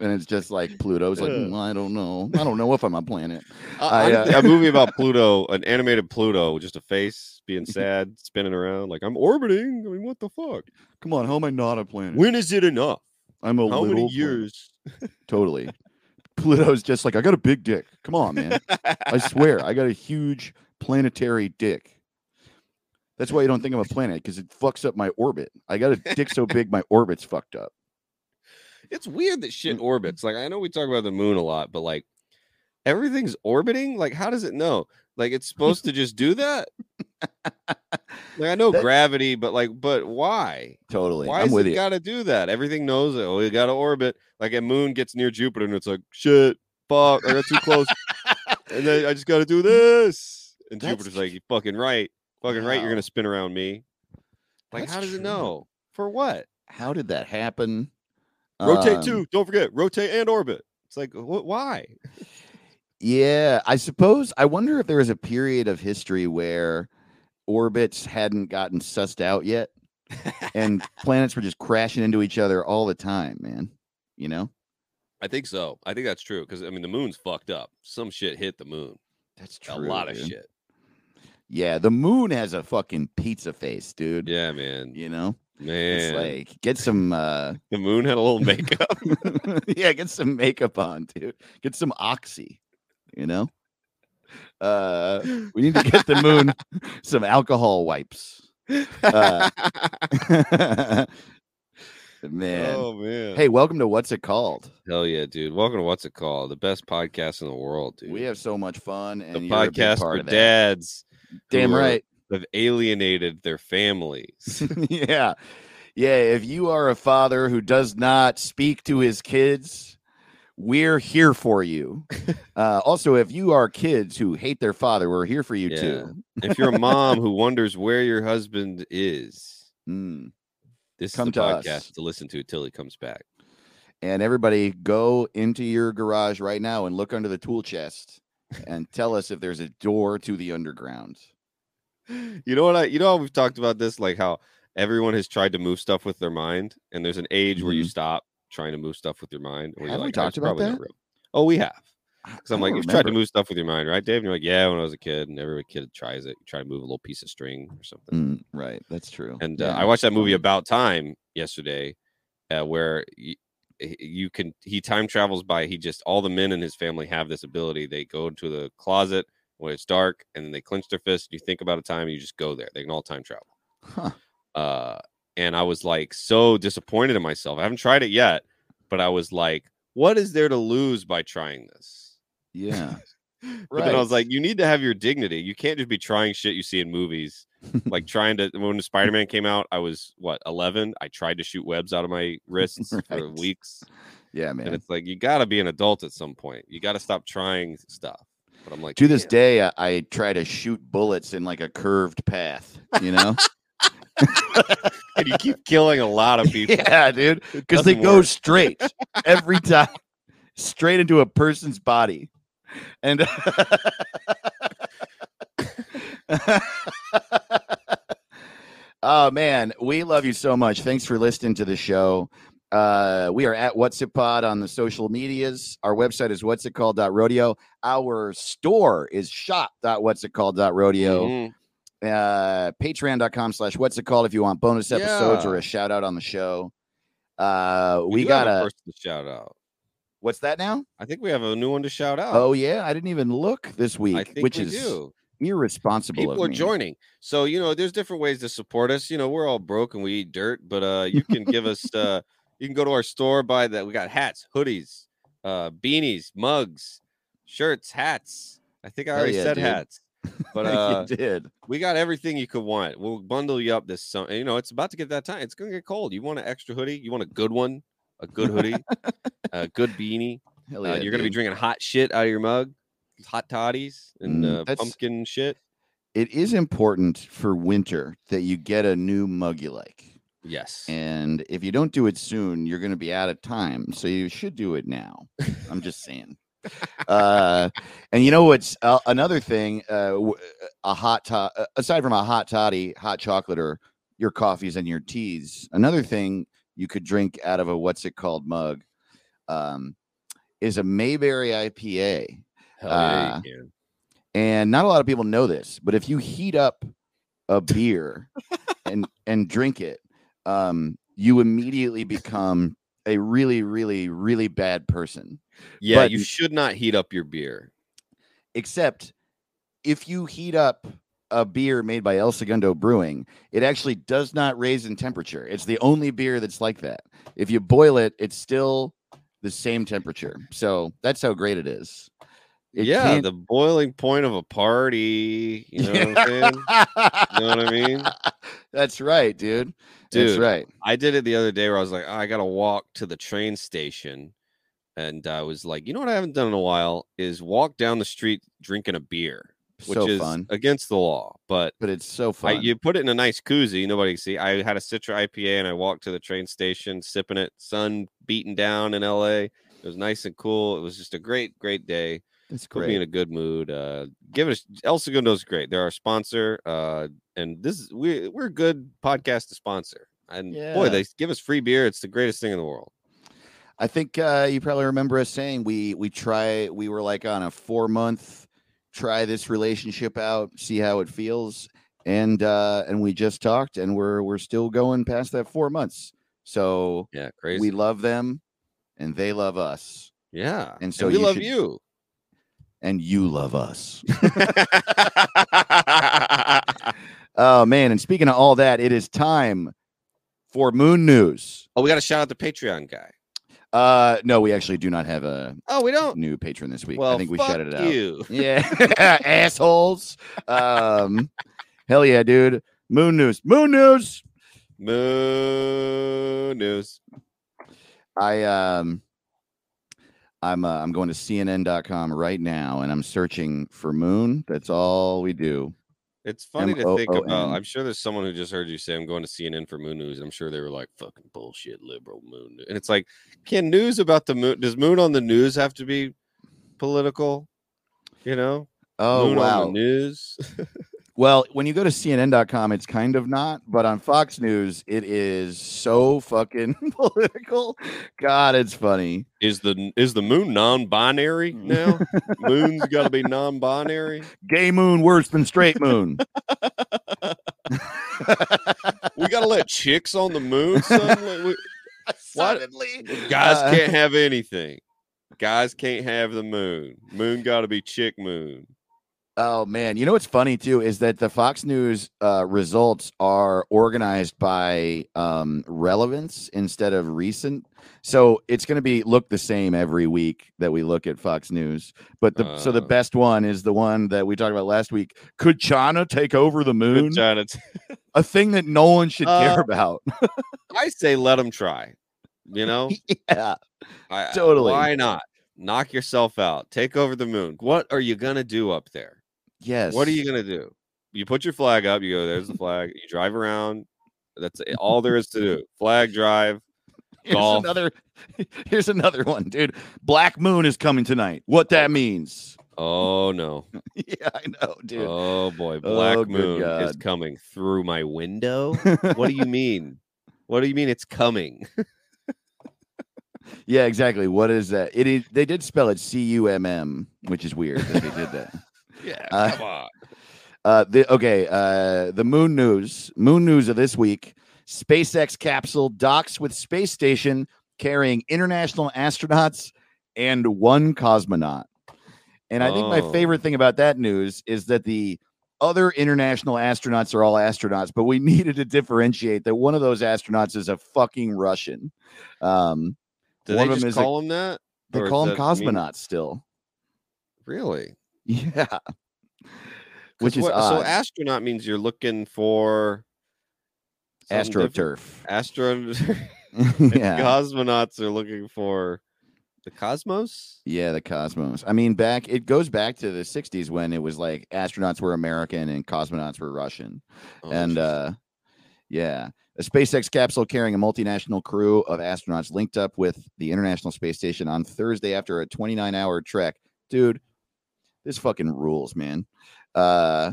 S2: And it's just like Pluto's like, "Mm, I don't know, I don't know if I'm a planet.
S3: I,
S2: I,
S3: I-
S2: uh,
S3: a movie about Pluto, an animated Pluto, just a face being sad, spinning around like I'm orbiting. I mean, what the fuck?
S2: Come on, how am I not a planet?
S3: When is it enough?
S2: I'm a
S3: How
S2: little
S3: many
S2: planet."
S3: years?
S2: Totally. Pluto's just like, I got a big dick. Come on, man. I swear, I got a huge planetary dick. That's why you don't think I'm a planet because it fucks up my orbit. I got a dick so big my orbit's fucked up.
S3: It's weird that
S2: Mm.
S3: shit orbits. Like I know we talk about the moon a lot, but like everything's orbiting. Like how does it know? Like it's supposed to just do that? Like I know
S2: That-
S3: gravity, but like, but why?
S2: Totally.
S3: Why
S2: I'm with
S3: it
S2: you.
S3: got to do that? Everything knows it. Oh, you got to orbit. Like a moon gets near Jupiter, and it's like shit, fuck, I got too close, and then I just got to do this. And
S2: That's
S3: Jupiter's like, you fucking right, fucking right. You're gonna spin around me. Like,
S2: That's
S3: how does it know? For what?
S2: How did that happen?
S3: Rotate
S2: Um,
S3: too. Don't forget, rotate and orbit. It's like, what? Why?
S2: Yeah, I suppose. I wonder if there was a period of history where orbits hadn't gotten sussed out yet. and planets were just crashing into each other all the time, man. You know?
S3: I think so. I think that's true because I mean the moon's fucked up. Some shit hit the moon.
S2: That's true.
S3: a lot of shit.
S2: Yeah, the moon has a fucking pizza face, dude.
S3: Yeah, man.
S2: You know? It's
S3: Man,
S2: like get some uh
S3: the moon had a little makeup.
S2: yeah, get some makeup on, dude. Get some oxy, you know? Uh we need to get the moon some alcohol wipes. Uh, man.
S3: oh man.
S2: Hey, welcome to what's it called?
S3: hell yeah, dude. Welcome to what's it called? The best podcast in the world, dude.
S2: We have so much fun and
S3: the
S2: you're a big
S3: podcast for dads
S2: Damn right.
S3: Have alienated their families.
S2: yeah. Yeah. If you are a father who does not speak to his kids, we're here for you. Uh, also, if you are kids who hate their father, we're here for you
S3: Yeah.
S2: too.
S3: if you're a mom who wonders where your husband is,
S2: Mm.
S3: this
S2: Come
S3: is the
S2: to us.
S3: podcast to listen to till he comes back.
S2: And everybody, go into your garage right now and look under the tool chest and tell us if there's a door to the underground.
S3: You know what I you know how we've talked about this, like how everyone has tried to move stuff with their mind, and there's an age where you stop trying to move stuff with your mind. Where
S2: Mm-hmm. Have we
S3: like, "Oh,
S2: talked
S3: it's
S2: about that?
S3: real." Oh, we have. Because I'm like, you've tried to move stuff with your mind, right, Dave? And you're like, yeah, when I was a kid, and every kid tries it. You try to move a little piece of string or something.
S2: Mm, right. That's true.
S3: And
S2: Yeah.
S3: uh, I watched that movie About Time yesterday, uh, where y- you can he time travels by he just all the men in his family have this ability. They go into the closet when it's dark, and then they clench their fist. You think about a time, you just go there. They can all time travel.
S2: Huh.
S3: Uh, and I was like so disappointed in myself. I haven't tried it yet, but I was like, what is there to lose by trying this?
S2: Yeah.
S3: But then I was like, you need to have your dignity. You can't just be trying shit you see in movies. like trying to when Spider Man came out, I was what eleven. I tried to shoot webs out of my wrists for weeks,
S2: yeah, man.
S3: and it's like you got to be an adult at some point. You got to stop trying stuff. But I'm like,
S2: To this
S3: "Damn."
S2: day, I, I try to shoot bullets in like a curved path, you know?
S3: and you keep killing a lot of people.
S2: yeah, dude. Because they
S3: doesn't
S2: go straight every time, straight into a person's body. And oh man, we love you so much. Thanks for listening to the show. Uh, we are at What's It Pod on the social medias. Our website is what's it called rodeo. Our store is shop.what's-it-called.rodeo.
S3: Mhm.
S2: uh patreon.com slash what's it called if you want bonus episodes or a shout out on the show uh we,
S3: have
S2: got
S3: a
S2: a
S3: to shout out.
S2: what's that now
S3: I think we have a new one to shout out.
S2: oh yeah i didn't even look this week
S3: I think
S2: which
S3: we
S2: is
S3: do.
S2: irresponsible
S3: People are
S2: me.
S3: joining. So, you know, there's different ways to support us. You know, we're all broke and we eat dirt, but uh you can give us uh you can go to our store, buy that. We got hats, hoodies, uh beanies, mugs, shirts, hats. I think I
S2: Hell
S3: already
S2: yeah,
S3: said
S2: dude.
S3: hats. But uh
S2: you did
S3: we got everything you could want. We'll bundle you up this summer. You know, it's about to get that time. It's gonna get cold. You want an extra hoodie? You want a good one? A good hoodie? a good beanie?
S2: Hell
S3: Uh,
S2: yeah,
S3: you're gonna be drinking hot shit out of your mug, hot toddies and
S2: Mm,
S3: uh, pumpkin shit.
S2: it is important for winter that you get a new mug you like
S3: Yes.
S2: and if you don't do it soon you're going to be out of time so you should do it now. I'm just saying. Uh and you know what's uh, another thing uh a hot to- uh, aside from a hot toddy hot chocolate or your coffees and your teas another thing you could drink out of a what's it called mug um is a mayberry ipa
S3: yeah,
S2: uh, and not a lot of people know this but if you heat up a beer and and drink it um you immediately become a really really really bad person
S3: Yeah,
S2: but-
S3: you should not heat up your beer.
S2: except if you heat up a beer made by El Segundo Brewing, it actually does not raise in temperature. It's the only beer that's like that. If you boil it, it's still the same temperature. So that's how great it is. It
S3: yeah,
S2: can't-
S3: the boiling point of a party. You know what I'm saying? You know what I mean?
S2: That's right, dude. That's right.
S3: I did it the other day where I was like, "Oh, I gotta walk to the train station. And I was like, you know what I haven't done in a while is walk down the street drinking a beer, which
S2: so
S3: is
S2: fun.
S3: against the law. But
S2: But it's so
S3: I,
S2: fun.
S3: you put it in a nice koozie, nobody can see. I had a Citra IPA and I walked to the train station, sipping it, sun beating down in LA. It was nice and cool. It was just a great, great day.
S2: That's
S3: Put me in a good mood. Uh, give it. A, El Segundo is great. They're our sponsor. Uh, and this is we we're a good podcast to sponsor. And boy, they give us free beer. It's the greatest thing in the world.
S2: I think uh, you probably remember us saying we we try we were like on a four month try this relationship out, see how it feels, and uh, and we just talked, and we're we're still going past that four months. So
S3: Yeah, crazy.
S2: we love them, and they love us,
S3: yeah,
S2: and so
S3: we
S2: you
S3: love
S2: should-
S3: you.
S2: And you love us. oh man! And speaking of all that, it is time for Moon News.
S3: oh, we got to shout out the Patreon guy.
S2: Uh, no, we actually do not have a
S3: Oh, we don't.
S2: new patron this week.
S3: Well,
S2: I think we shut it out.
S3: you.
S2: Yeah, assholes. Um, hell yeah, dude. Moon news. Moon news.
S3: Moon news.
S2: I um, I'm uh, I'm going to CNN.com right now, and I'm searching for moon. That's all we do.
S3: It's funny to think about. I'm sure there's someone who just heard you say, I'm going to CNN for moon news. I'm sure they were like, fucking bullshit, liberal moon. news." And it's like, can news about the moon, does moon on the news have to be political? You know?
S2: Oh
S3: moon on
S2: wow.
S3: news.
S2: Well, when you go to CNN.com, it's kind of not, but on Fox News, it is so fucking political. God, it's funny.
S3: is the is the moon non-binary now? Moon's got to be non-binary.
S2: Gay moon worse than straight moon.
S3: We got to let chicks on the moon. We-
S2: Suddenly,
S3: guys
S2: uh,
S3: can't have anything. Guys can't have the moon. Moon got to be chick moon.
S2: Oh man, you know what's funny too is that the Fox News uh, results are organized by um, relevance instead of recent. So it's going to be look the same every week that we look at Fox News. But the so the
S3: Uh.
S2: best one is the one that we talked about last week. Could China take over the moon?
S3: Vagina t-
S2: A thing that no one should care
S3: Uh,
S2: about.
S3: I say let them try. You know,
S2: yeah,
S3: I,
S2: Totally.
S3: Why not knock yourself out? Take over the moon. What are you gonna do up there?
S2: Yes.
S3: What are you gonna do? You put your flag up. You go. There's the flag. You drive around. That's all there is to do. Flag drive.
S2: Here's
S3: golf?
S2: another. Here's another one, dude. Black Moon is coming tonight. What that oh. means?
S3: Oh no.
S2: yeah, I know, dude.
S3: Oh boy. Black
S2: Oh,
S3: moon is coming through my window. what do you mean? What do you mean it's coming?
S2: Yeah, exactly. What is that? It is. They did spell it C U M M, which is weird that they did that.
S3: Yeah.
S2: Uh,
S3: come on.
S2: Uh, the okay. Uh, the moon news. Moon news of this week. SpaceX capsule docks with space station carrying international astronauts and one cosmonaut. And I think my
S3: Oh.
S2: favorite thing about that news is that the other international astronauts are all astronauts, but we needed to differentiate that one of those astronauts is a fucking Russian. Um,
S3: Do
S2: one
S3: they
S2: of them
S3: just
S2: is a-
S3: call them that?
S2: they
S3: Or
S2: call them
S3: that mean-
S2: cosmonauts still.
S3: Really?
S2: Yeah. Which is
S3: what-
S2: odd.
S3: so astronaut means you're looking for something different?
S2: AstroTurf.
S3: Astro
S2: yeah.
S3: cosmonauts are looking for the cosmos.
S2: Yeah, the cosmos. I mean, back it goes back to the 60s when it was like astronauts were American and cosmonauts were Russian.
S3: Oh,
S2: and uh yeah, a SpaceX capsule carrying a multinational crew of astronauts linked up with the International Space Station on Thursday after a 29-hour trek. Dude, this fucking rules, man. Uh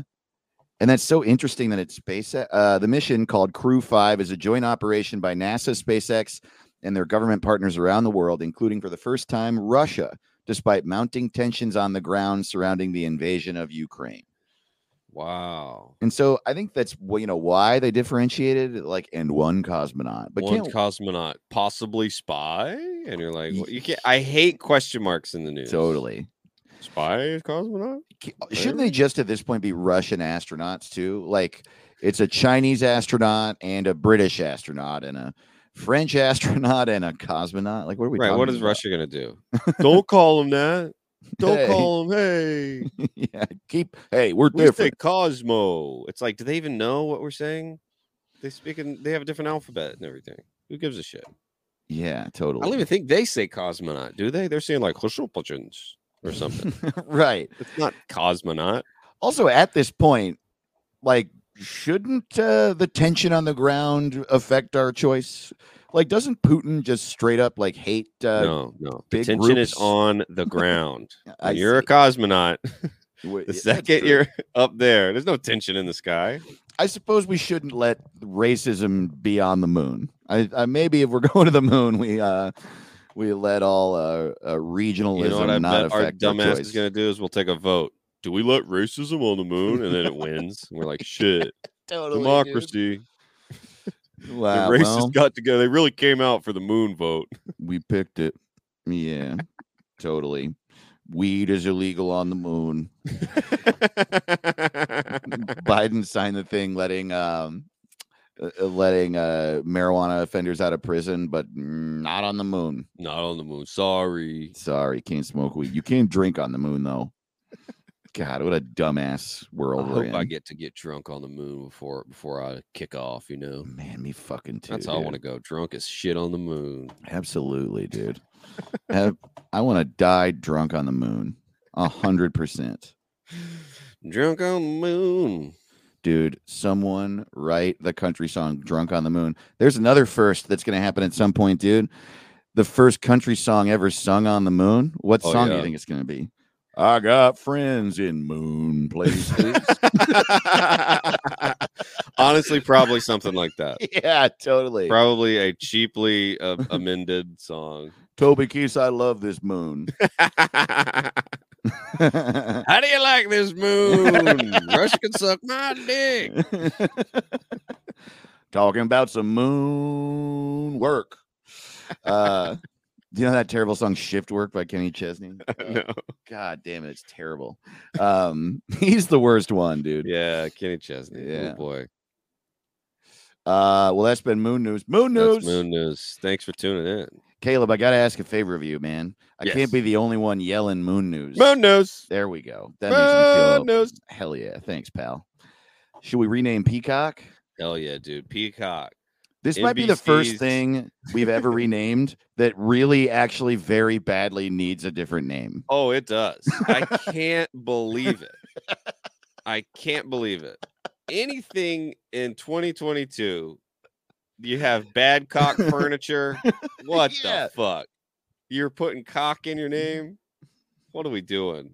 S2: and that's so interesting that it's space. Uh, the mission called Crew Five is a joint operation by NASA, SpaceX, and their government partners around the world, including for the first time Russia, despite mounting tensions on the ground surrounding the invasion of Ukraine.
S3: wow.
S2: And so I think that's you know why they differentiated like and one cosmonaut, but
S3: One cosmonaut, possibly spy, and you're like, what- you can't. I hate question marks in the news.
S2: totally.
S3: Spy cosmonaut.
S2: Uh, shouldn't they just at this point be Russian astronauts too? Like it's a Chinese astronaut and a British astronaut and a French astronaut and a cosmonaut. Like what are we?
S3: Right. What
S2: talking
S3: is
S2: about?
S3: Russia gonna do? Don't call them that. Don't
S2: Hey.
S3: call them. Hey,
S2: yeah, keep. Hey, we're
S3: we say
S2: different.
S3: Cosmo. It's like, do they even know what we're saying? They speak in. They have a different alphabet and everything. Who gives a shit?
S2: Yeah, totally.
S3: I don't even think they say cosmonaut, do they? They're saying like Hoshopachins or something.
S2: right.
S3: it's not cosmonaut.
S2: Also, at this point, like, shouldn't uh, the tension on the ground affect our choice? Like, doesn't Putin just straight up like hate? Uh,
S3: no, no. The tension is on the ground. You're a cosmonaut. The second you're up there, there's no tension in the sky.
S2: I suppose we shouldn't let racism be on the moon. I, I maybe if we're going to the moon, we uh we let all uh, uh regionalism
S3: You know what I
S2: not
S3: bet our
S2: affect our
S3: dumbass
S2: choice.
S3: is gonna do is we'll take a vote. Do we let racism on the moon? And then it wins. And we're like, shit,
S2: Totally,
S3: democracy.
S2: dude.
S3: The
S2: Wow,
S3: racists
S2: well,
S3: got together. They really came out for the moon vote.
S2: we picked it. Yeah, totally. Weed is illegal on the moon. Biden signed the thing letting um letting uh marijuana offenders out of prison, but not on the moon.
S3: Not on the moon. Sorry.
S2: Sorry, can't smoke weed. You can't drink on the moon though. God, what a dumbass
S3: I
S2: world we're
S3: hope
S2: in.
S3: I get to get drunk on the moon before before I kick off. You know,
S2: Man, me fucking too.
S3: that's how I want to go. Drunk as shit on the moon.
S2: Absolutely, dude. Have- I want to die drunk on the moon. A hundred percent.
S3: Drunk on the moon.
S2: Dude, someone write the country song Drunk on the Moon. There's another first that's gonna happen at some point, dude. The first country song ever sung on the moon. What
S3: Oh,
S2: song do you think it's gonna be? I got friends in moon places.
S3: Honestly, probably something like that.
S2: yeah, totally.
S3: Probably a cheaply uh, amended song.
S2: Toby Keith, I love this moon.
S3: How do you like this moon? Rush can suck my dick.
S2: Talking about some moon work. Uh, do you know that terrible song "Shift Work" by Kenny Chesney?
S3: no.
S2: God damn it, it's terrible. Um, he's the worst one, dude.
S3: Yeah, Kenny Chesney.
S2: Yeah.
S3: Oh boy.
S2: Uh, well, that's been moon news. Moon news.
S3: That's moon news. Thanks for tuning in.
S2: Caleb, I gotta ask a favor of you, man. I
S3: Yes.
S2: can't be the only one yelling moon news.
S3: Moon news.
S2: There we go. That makes me feel
S3: Moon news.
S2: hell yeah. Thanks, pal. Should we rename Peacock?
S3: Hell yeah, dude. Peacock.
S2: This might be the first thing we've ever renamed that really actually very badly needs a different name.
S3: Oh, it does. I can't believe it. I can't believe it. Anything in 2022, you have bad cock furniture. What
S2: Yeah.
S3: the fuck? You're putting cock in your mm-hmm. name? What are we doing?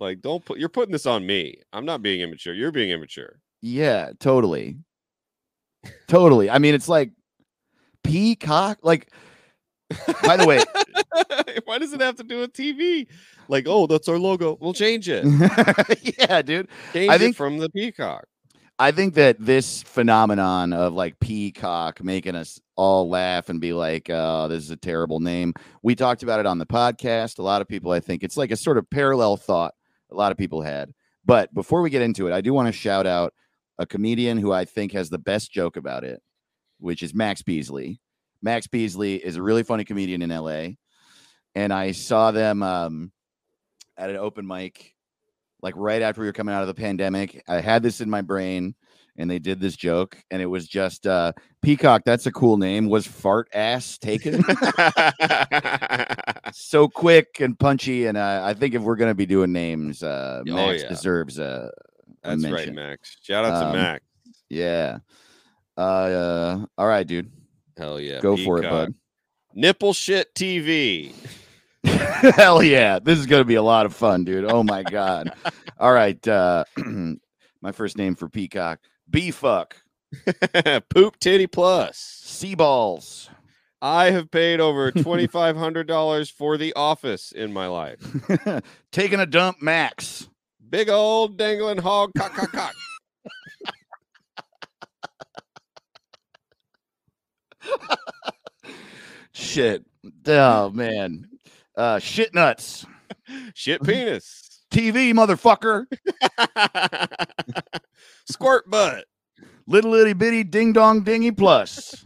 S3: Like, don't put you're putting this on me. I'm not being immature. You're being immature.
S2: Yeah, totally. Totally. I mean, it's like Peacock. Like, by the way,
S3: Why does it have to do with TV? Like, oh, that's our logo. We'll change it.
S2: yeah, dude.
S3: Change
S2: I
S3: it
S2: think-
S3: from the peacock.
S2: I think that this phenomenon of like Peacock making us all laugh and be like, oh, this is a terrible name. We talked about it on the podcast. A lot of people, I think it's like a sort of parallel thought a lot of people had. But before we get into it, I do want to shout out a comedian who I think has the best joke about it, which is Max Beasley. Max Beasley is a really funny comedian in LA. And I saw them um, at an open mic like right after we were coming out of the pandemic. I had this in my brain and they did this joke and it was just uh Peacock, that's a cool name. Was fart ass taken? so quick and punchy. And uh, I think if we're gonna be doing names, uh
S3: Oh,
S2: Max
S3: yeah.
S2: deserves a, a
S3: That's right,
S2: mention.
S3: Max. Shout out to
S2: Um,
S3: Max.
S2: Yeah. Uh, uh all right, dude.
S3: Hell yeah.
S2: Go for it, bud.
S3: Nipple shit TV.
S2: Hell yeah. This is gonna be a lot of fun, dude. Oh my god. All right. Uh my first name for Peacock. B fuck.
S3: Poop titty plus.
S2: Sea balls.
S3: I have paid over twenty five hundred dollars for The Office in my life.
S2: Taking a dump, Max.
S3: Big old dangling hog cock cock cock.
S2: Shit. Oh man. Uh shit nuts.
S3: Shit penis.
S2: TV motherfucker.
S3: Squirt butt.
S2: Little itty bitty ding dong dingy plus.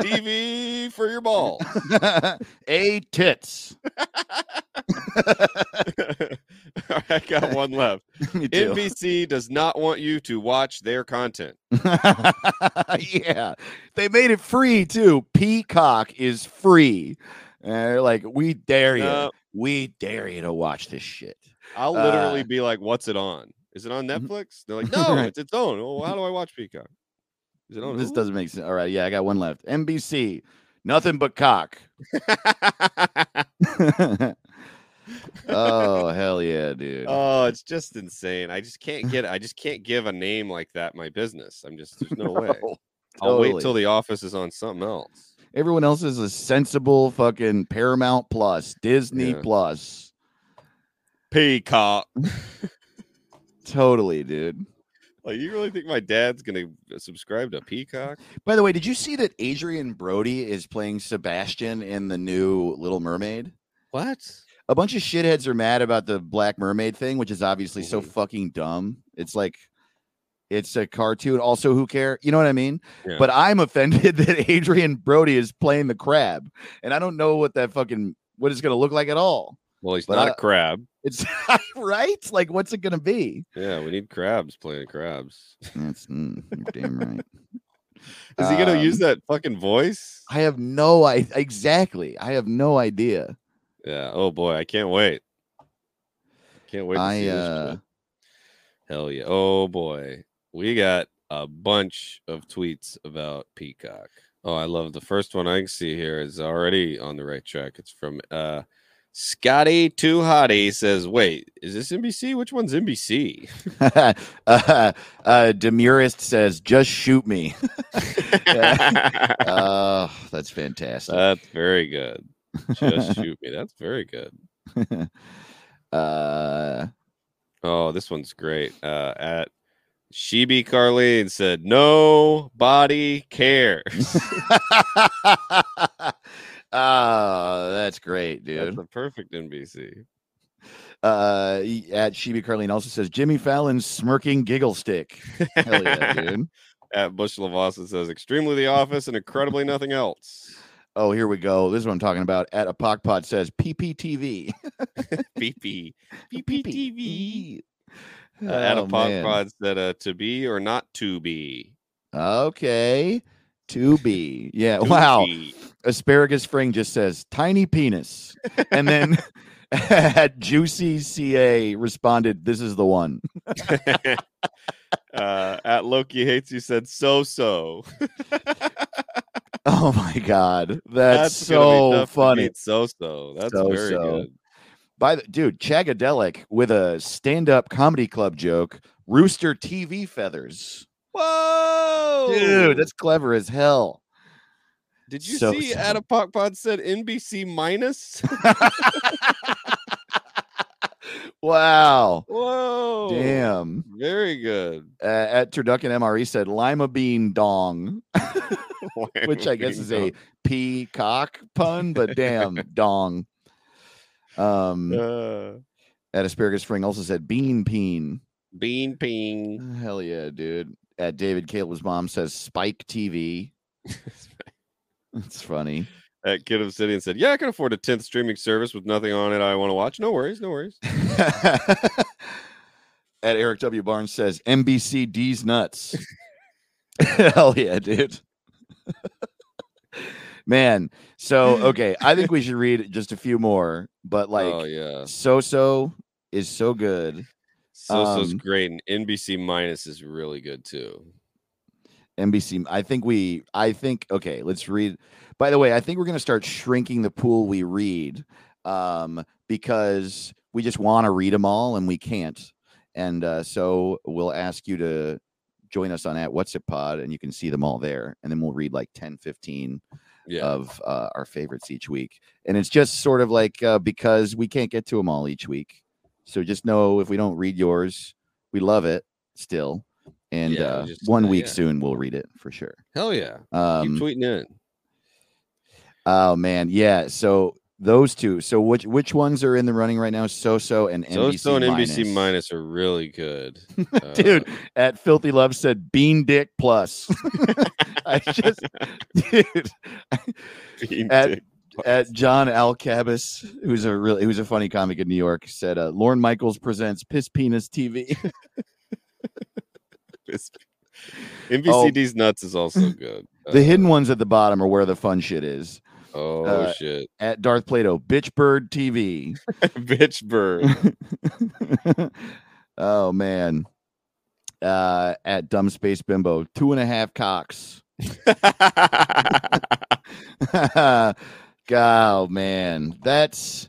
S3: TV for your balls.
S2: A tits.
S3: I got one left. NBC does not want you to watch their content.
S2: yeah. They made it free too. Peacock is free. And they're like, we dare you.
S3: No.
S2: We dare you to watch this shit.
S3: I'll literally
S2: Uh,
S3: be like, "What's it on? Is it on
S2: Mhm.
S3: Netflix?" They're like, "No,
S2: Right.
S3: it's its own." Well, how do I watch Peacock? Is it on
S2: this
S3: Hulu?
S2: doesn't make sense. All right, yeah, I got one left. NBC, nothing but cock. oh hell yeah, dude.
S3: oh, it's just insane. I just can't get. I just can't give a name like that my business. I'm just. There's no way. I'll wait till the office is on something else.
S2: Everyone else is a sensible fucking Paramount Plus, Disney
S3: Yeah.
S2: Plus.
S3: Peacock.
S2: Totally, dude.
S3: Like, you really think my dad's gonna subscribe to Peacock?
S2: By the way, did you see that Adrien Brody is playing Sebastian in the new Little Mermaid?
S3: What?
S2: A bunch of shitheads are mad about the Black Mermaid thing, which is obviously so
S3: Mhm.
S2: fucking dumb. It's like it's a cartoon. Also, who care? You know what I mean?
S3: Yeah.
S2: But I'm offended that Adrien Brody is playing the crab, and I don't know what that fucking what it's gonna look like at all.
S3: Well, he's
S2: But
S3: not
S2: I-
S3: a crab.
S2: It's right. Like, what's it gonna be?
S3: Yeah, we need crabs playing crabs.
S2: That's mm, you're damn right.
S3: Is he gonna use
S2: Um,
S3: that fucking voice?
S2: I have no I exactly. I have no idea.
S3: Yeah. Oh boy, I can't wait. Can't wait to
S2: I
S3: see this
S2: uh.
S3: Hell yeah. Oh boy. We got a bunch of tweets about Peacock. Oh, I love the first one I can see here is already on the right track. It's from uh Scotty Too Hottie says, Wait, is this NBC? Which one's NBC?
S2: uh, uh Demurist says, just shoot me. Oh, that's fantastic.
S3: That's very good. Just shoot me. That's very good.
S2: uh
S3: Oh, this one's great. Uh, at Sheeby Carlene said, "Nobody cares."
S2: oh, that's great,
S3: That's
S2: dude.
S3: the perfect NBC.
S2: Uh at Sheeby Carlene also says Jimmy Fallon's smirking giggle stick. Hell yeah, dude.
S3: At Bush Lavassa says, "Extremely The Office and incredibly nothing else."
S2: Oh, here we go. This is what I'm talking about. At a Pod says PPTV.
S3: PP PPTV. Uh,
S2: Oh,
S3: at a pod said, uh, "To be or not to be."
S2: Okay. To be. Yeah.
S3: To
S2: wow.
S3: be.
S2: Asparagus Fring just says tiny penis. And then at Juicy CA responded, This is the one.
S3: uh, at Loki hates you said, "So so."
S2: Oh my God. That's,
S3: gonna
S2: so funny.
S3: So so. That's
S2: So
S3: very
S2: so.
S3: good.
S2: By the dude, Chagadelic with a stand-up comedy club joke, rooster TV feathers.
S3: Whoa,
S2: Dude, that's clever as hell.
S3: Did you
S2: so
S3: see
S2: so.
S3: Adam Pod said NBC minus?
S2: wow.
S3: Whoa,
S2: Damn.
S3: very good.
S2: Uh, at Turducken MRE said lima bean dong, which I guess is a peacock pun, but damn, dong. Um,
S3: uh,
S2: at Asparagus Fring also said bean peen.
S3: bean ping.
S2: Hell yeah, dude. At David Caleb's mom says Spike TV. That's funny.
S3: At Kid of City and said, "Yeah, I can afford a tenth streaming service with nothing on it I want to watch. No worries, no worries."
S2: at Eric W. Barnes says NBC D's nuts. Hell yeah, dude. Man, so okay, I think we should read just a few more, but like
S3: oh yeah,
S2: so so is so good.
S3: Soso's
S2: um,
S3: great, and NBC minus is really good too.
S2: NBC. I think we. I think okay. Let's read. By the way, I think we're going to start shrinking the pool we read, um, because we just want to read them all and we can't. And uh, so we'll ask you to join us on at What's It Pod, and you can see them all there. And then we'll read like 10, 15
S3: Yeah,
S2: of uh, our favorites each week. And it's just sort of like uh, because we can't get to them all each week. So just know if we don't read yours, we love it still. And
S3: Yeah,
S2: uh,
S3: just,
S2: one
S3: uh,
S2: week
S3: yeah.
S2: soon we'll read it for sure.
S3: hell yeah.
S2: Um,
S3: Keep tweeting it.
S2: oh man, yeah. So those two. So which which ones are in the running right now? So so and NBC
S3: and NBC
S2: minus.
S3: minus are really good,
S2: Dude,
S3: Uh,
S2: at Filthy Love said Bean Dick Plus. I just, dude,
S3: Bean
S2: at-
S3: Dick
S2: at John Alcabas, who's a really who's a funny comic in New York, said uh, Lorne Michaels presents Piss Penis TV.
S3: NBCD's nuts is also good.
S2: Oh. the
S3: Uh,
S2: hidden ones at the bottom are where the fun shit is.
S3: Oh
S2: uh,
S3: shit,
S2: At Darth Plato, Bitch Bird TV.
S3: bitch bird.
S2: oh man. uh, at Dumb Space Bimbo. Two and a half cocks. oh man, that's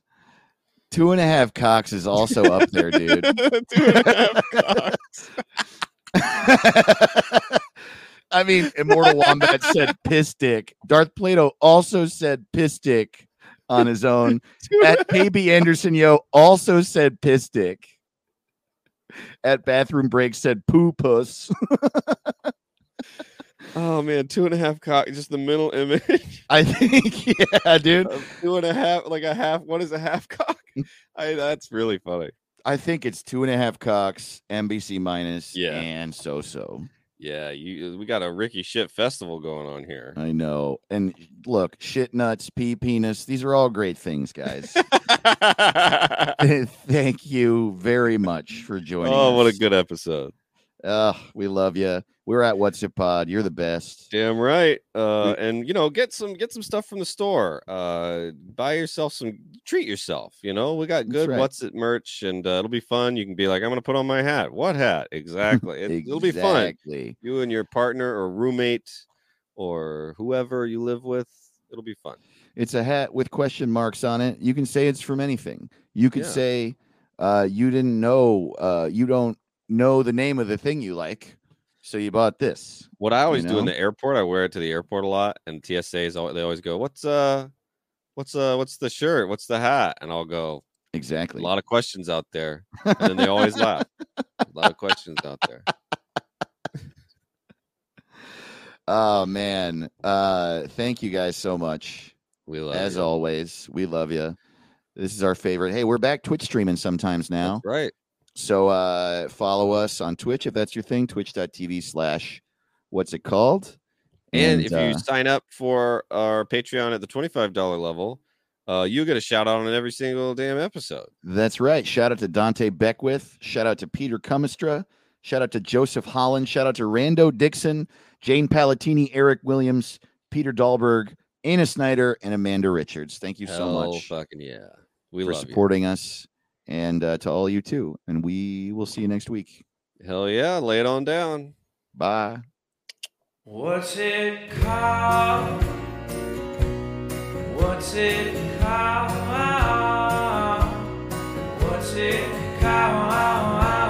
S2: two and a half cocks is also up there, dude.
S3: Two and a half cocks.
S2: I mean, Immortal Wombat said piss dick. Darth Plato also said piss dick on his own. At KB Anderson Yo also said piss dick. At bathroom break said poo puss.
S3: Oh man, two and a half cock. Just the mental image
S2: I think, yeah, dude.
S3: of two and a half, like a half. What is a half cock? I that's really funny.
S2: I think it's two and a half cocks, NBC minus,
S3: Yeah.
S2: and so so.
S3: Yeah, you. Uh, we got a Ricky shit festival going on here.
S2: I know. And look, shit nuts, pee penis, these are all great things, guys. Thank you very much for joining
S3: oh, what a good episode.
S2: Uh, we love you. We're at What's It Pod. You're the best.
S3: Damn right. Uh, and you know, get some get some stuff from the store. Uh, buy yourself some. Treat yourself. You know, we got good
S2: right.
S3: what's it merch, and uh, it'll be fun. You can be like, I'm gonna put on my hat. What hat? Exactly. It, It'll be fun. You and your partner or roommate or whoever you live with. It'll be fun.
S2: It's a hat with question marks on it. You can say it's from anything. You could
S3: Yeah.
S2: say uh, you didn't know, uh, you don't know the name of the thing you like, so you bought this.
S3: What I always do in the airport, I wear it to the airport a lot, and TSA's always, they always go, "What's uh, what's uh, what's the shirt? What's the hat?" And I'll go,
S2: Exactly.
S3: "A lot of questions out there," and then they always laugh. A lot of questions out there.
S2: Oh man. Uh thank you guys so much.
S3: We love
S2: As
S3: you.
S2: always, we love you. This is our favorite. Hey, we're back Twitch streaming sometimes now.
S3: That's right.
S2: So uh follow us on Twitch if that's your thing, twitch.tv slash what's it called?
S3: And, if
S2: uh,
S3: you sign up for our Patreon at the twenty-five dollar level, uh, you get a shout out on every single damn episode.
S2: That's right. Shout out to Dante Beckwith. Shout out to Peter Cumistra. Shout out to Joseph Holland. Shout out to Rando Dixon, Jane Palatini, Eric Williams, Peter Dahlberg, Anna Snyder, and Amanda Richards. Thank you so
S3: Hell
S2: much
S3: fucking yeah. We
S2: for
S3: love
S2: supporting us and uh, to all you too. And we will see you next week.
S3: Hell yeah. Lay it on down.
S2: Bye. What's it called?
S1: What's it called? What's it called?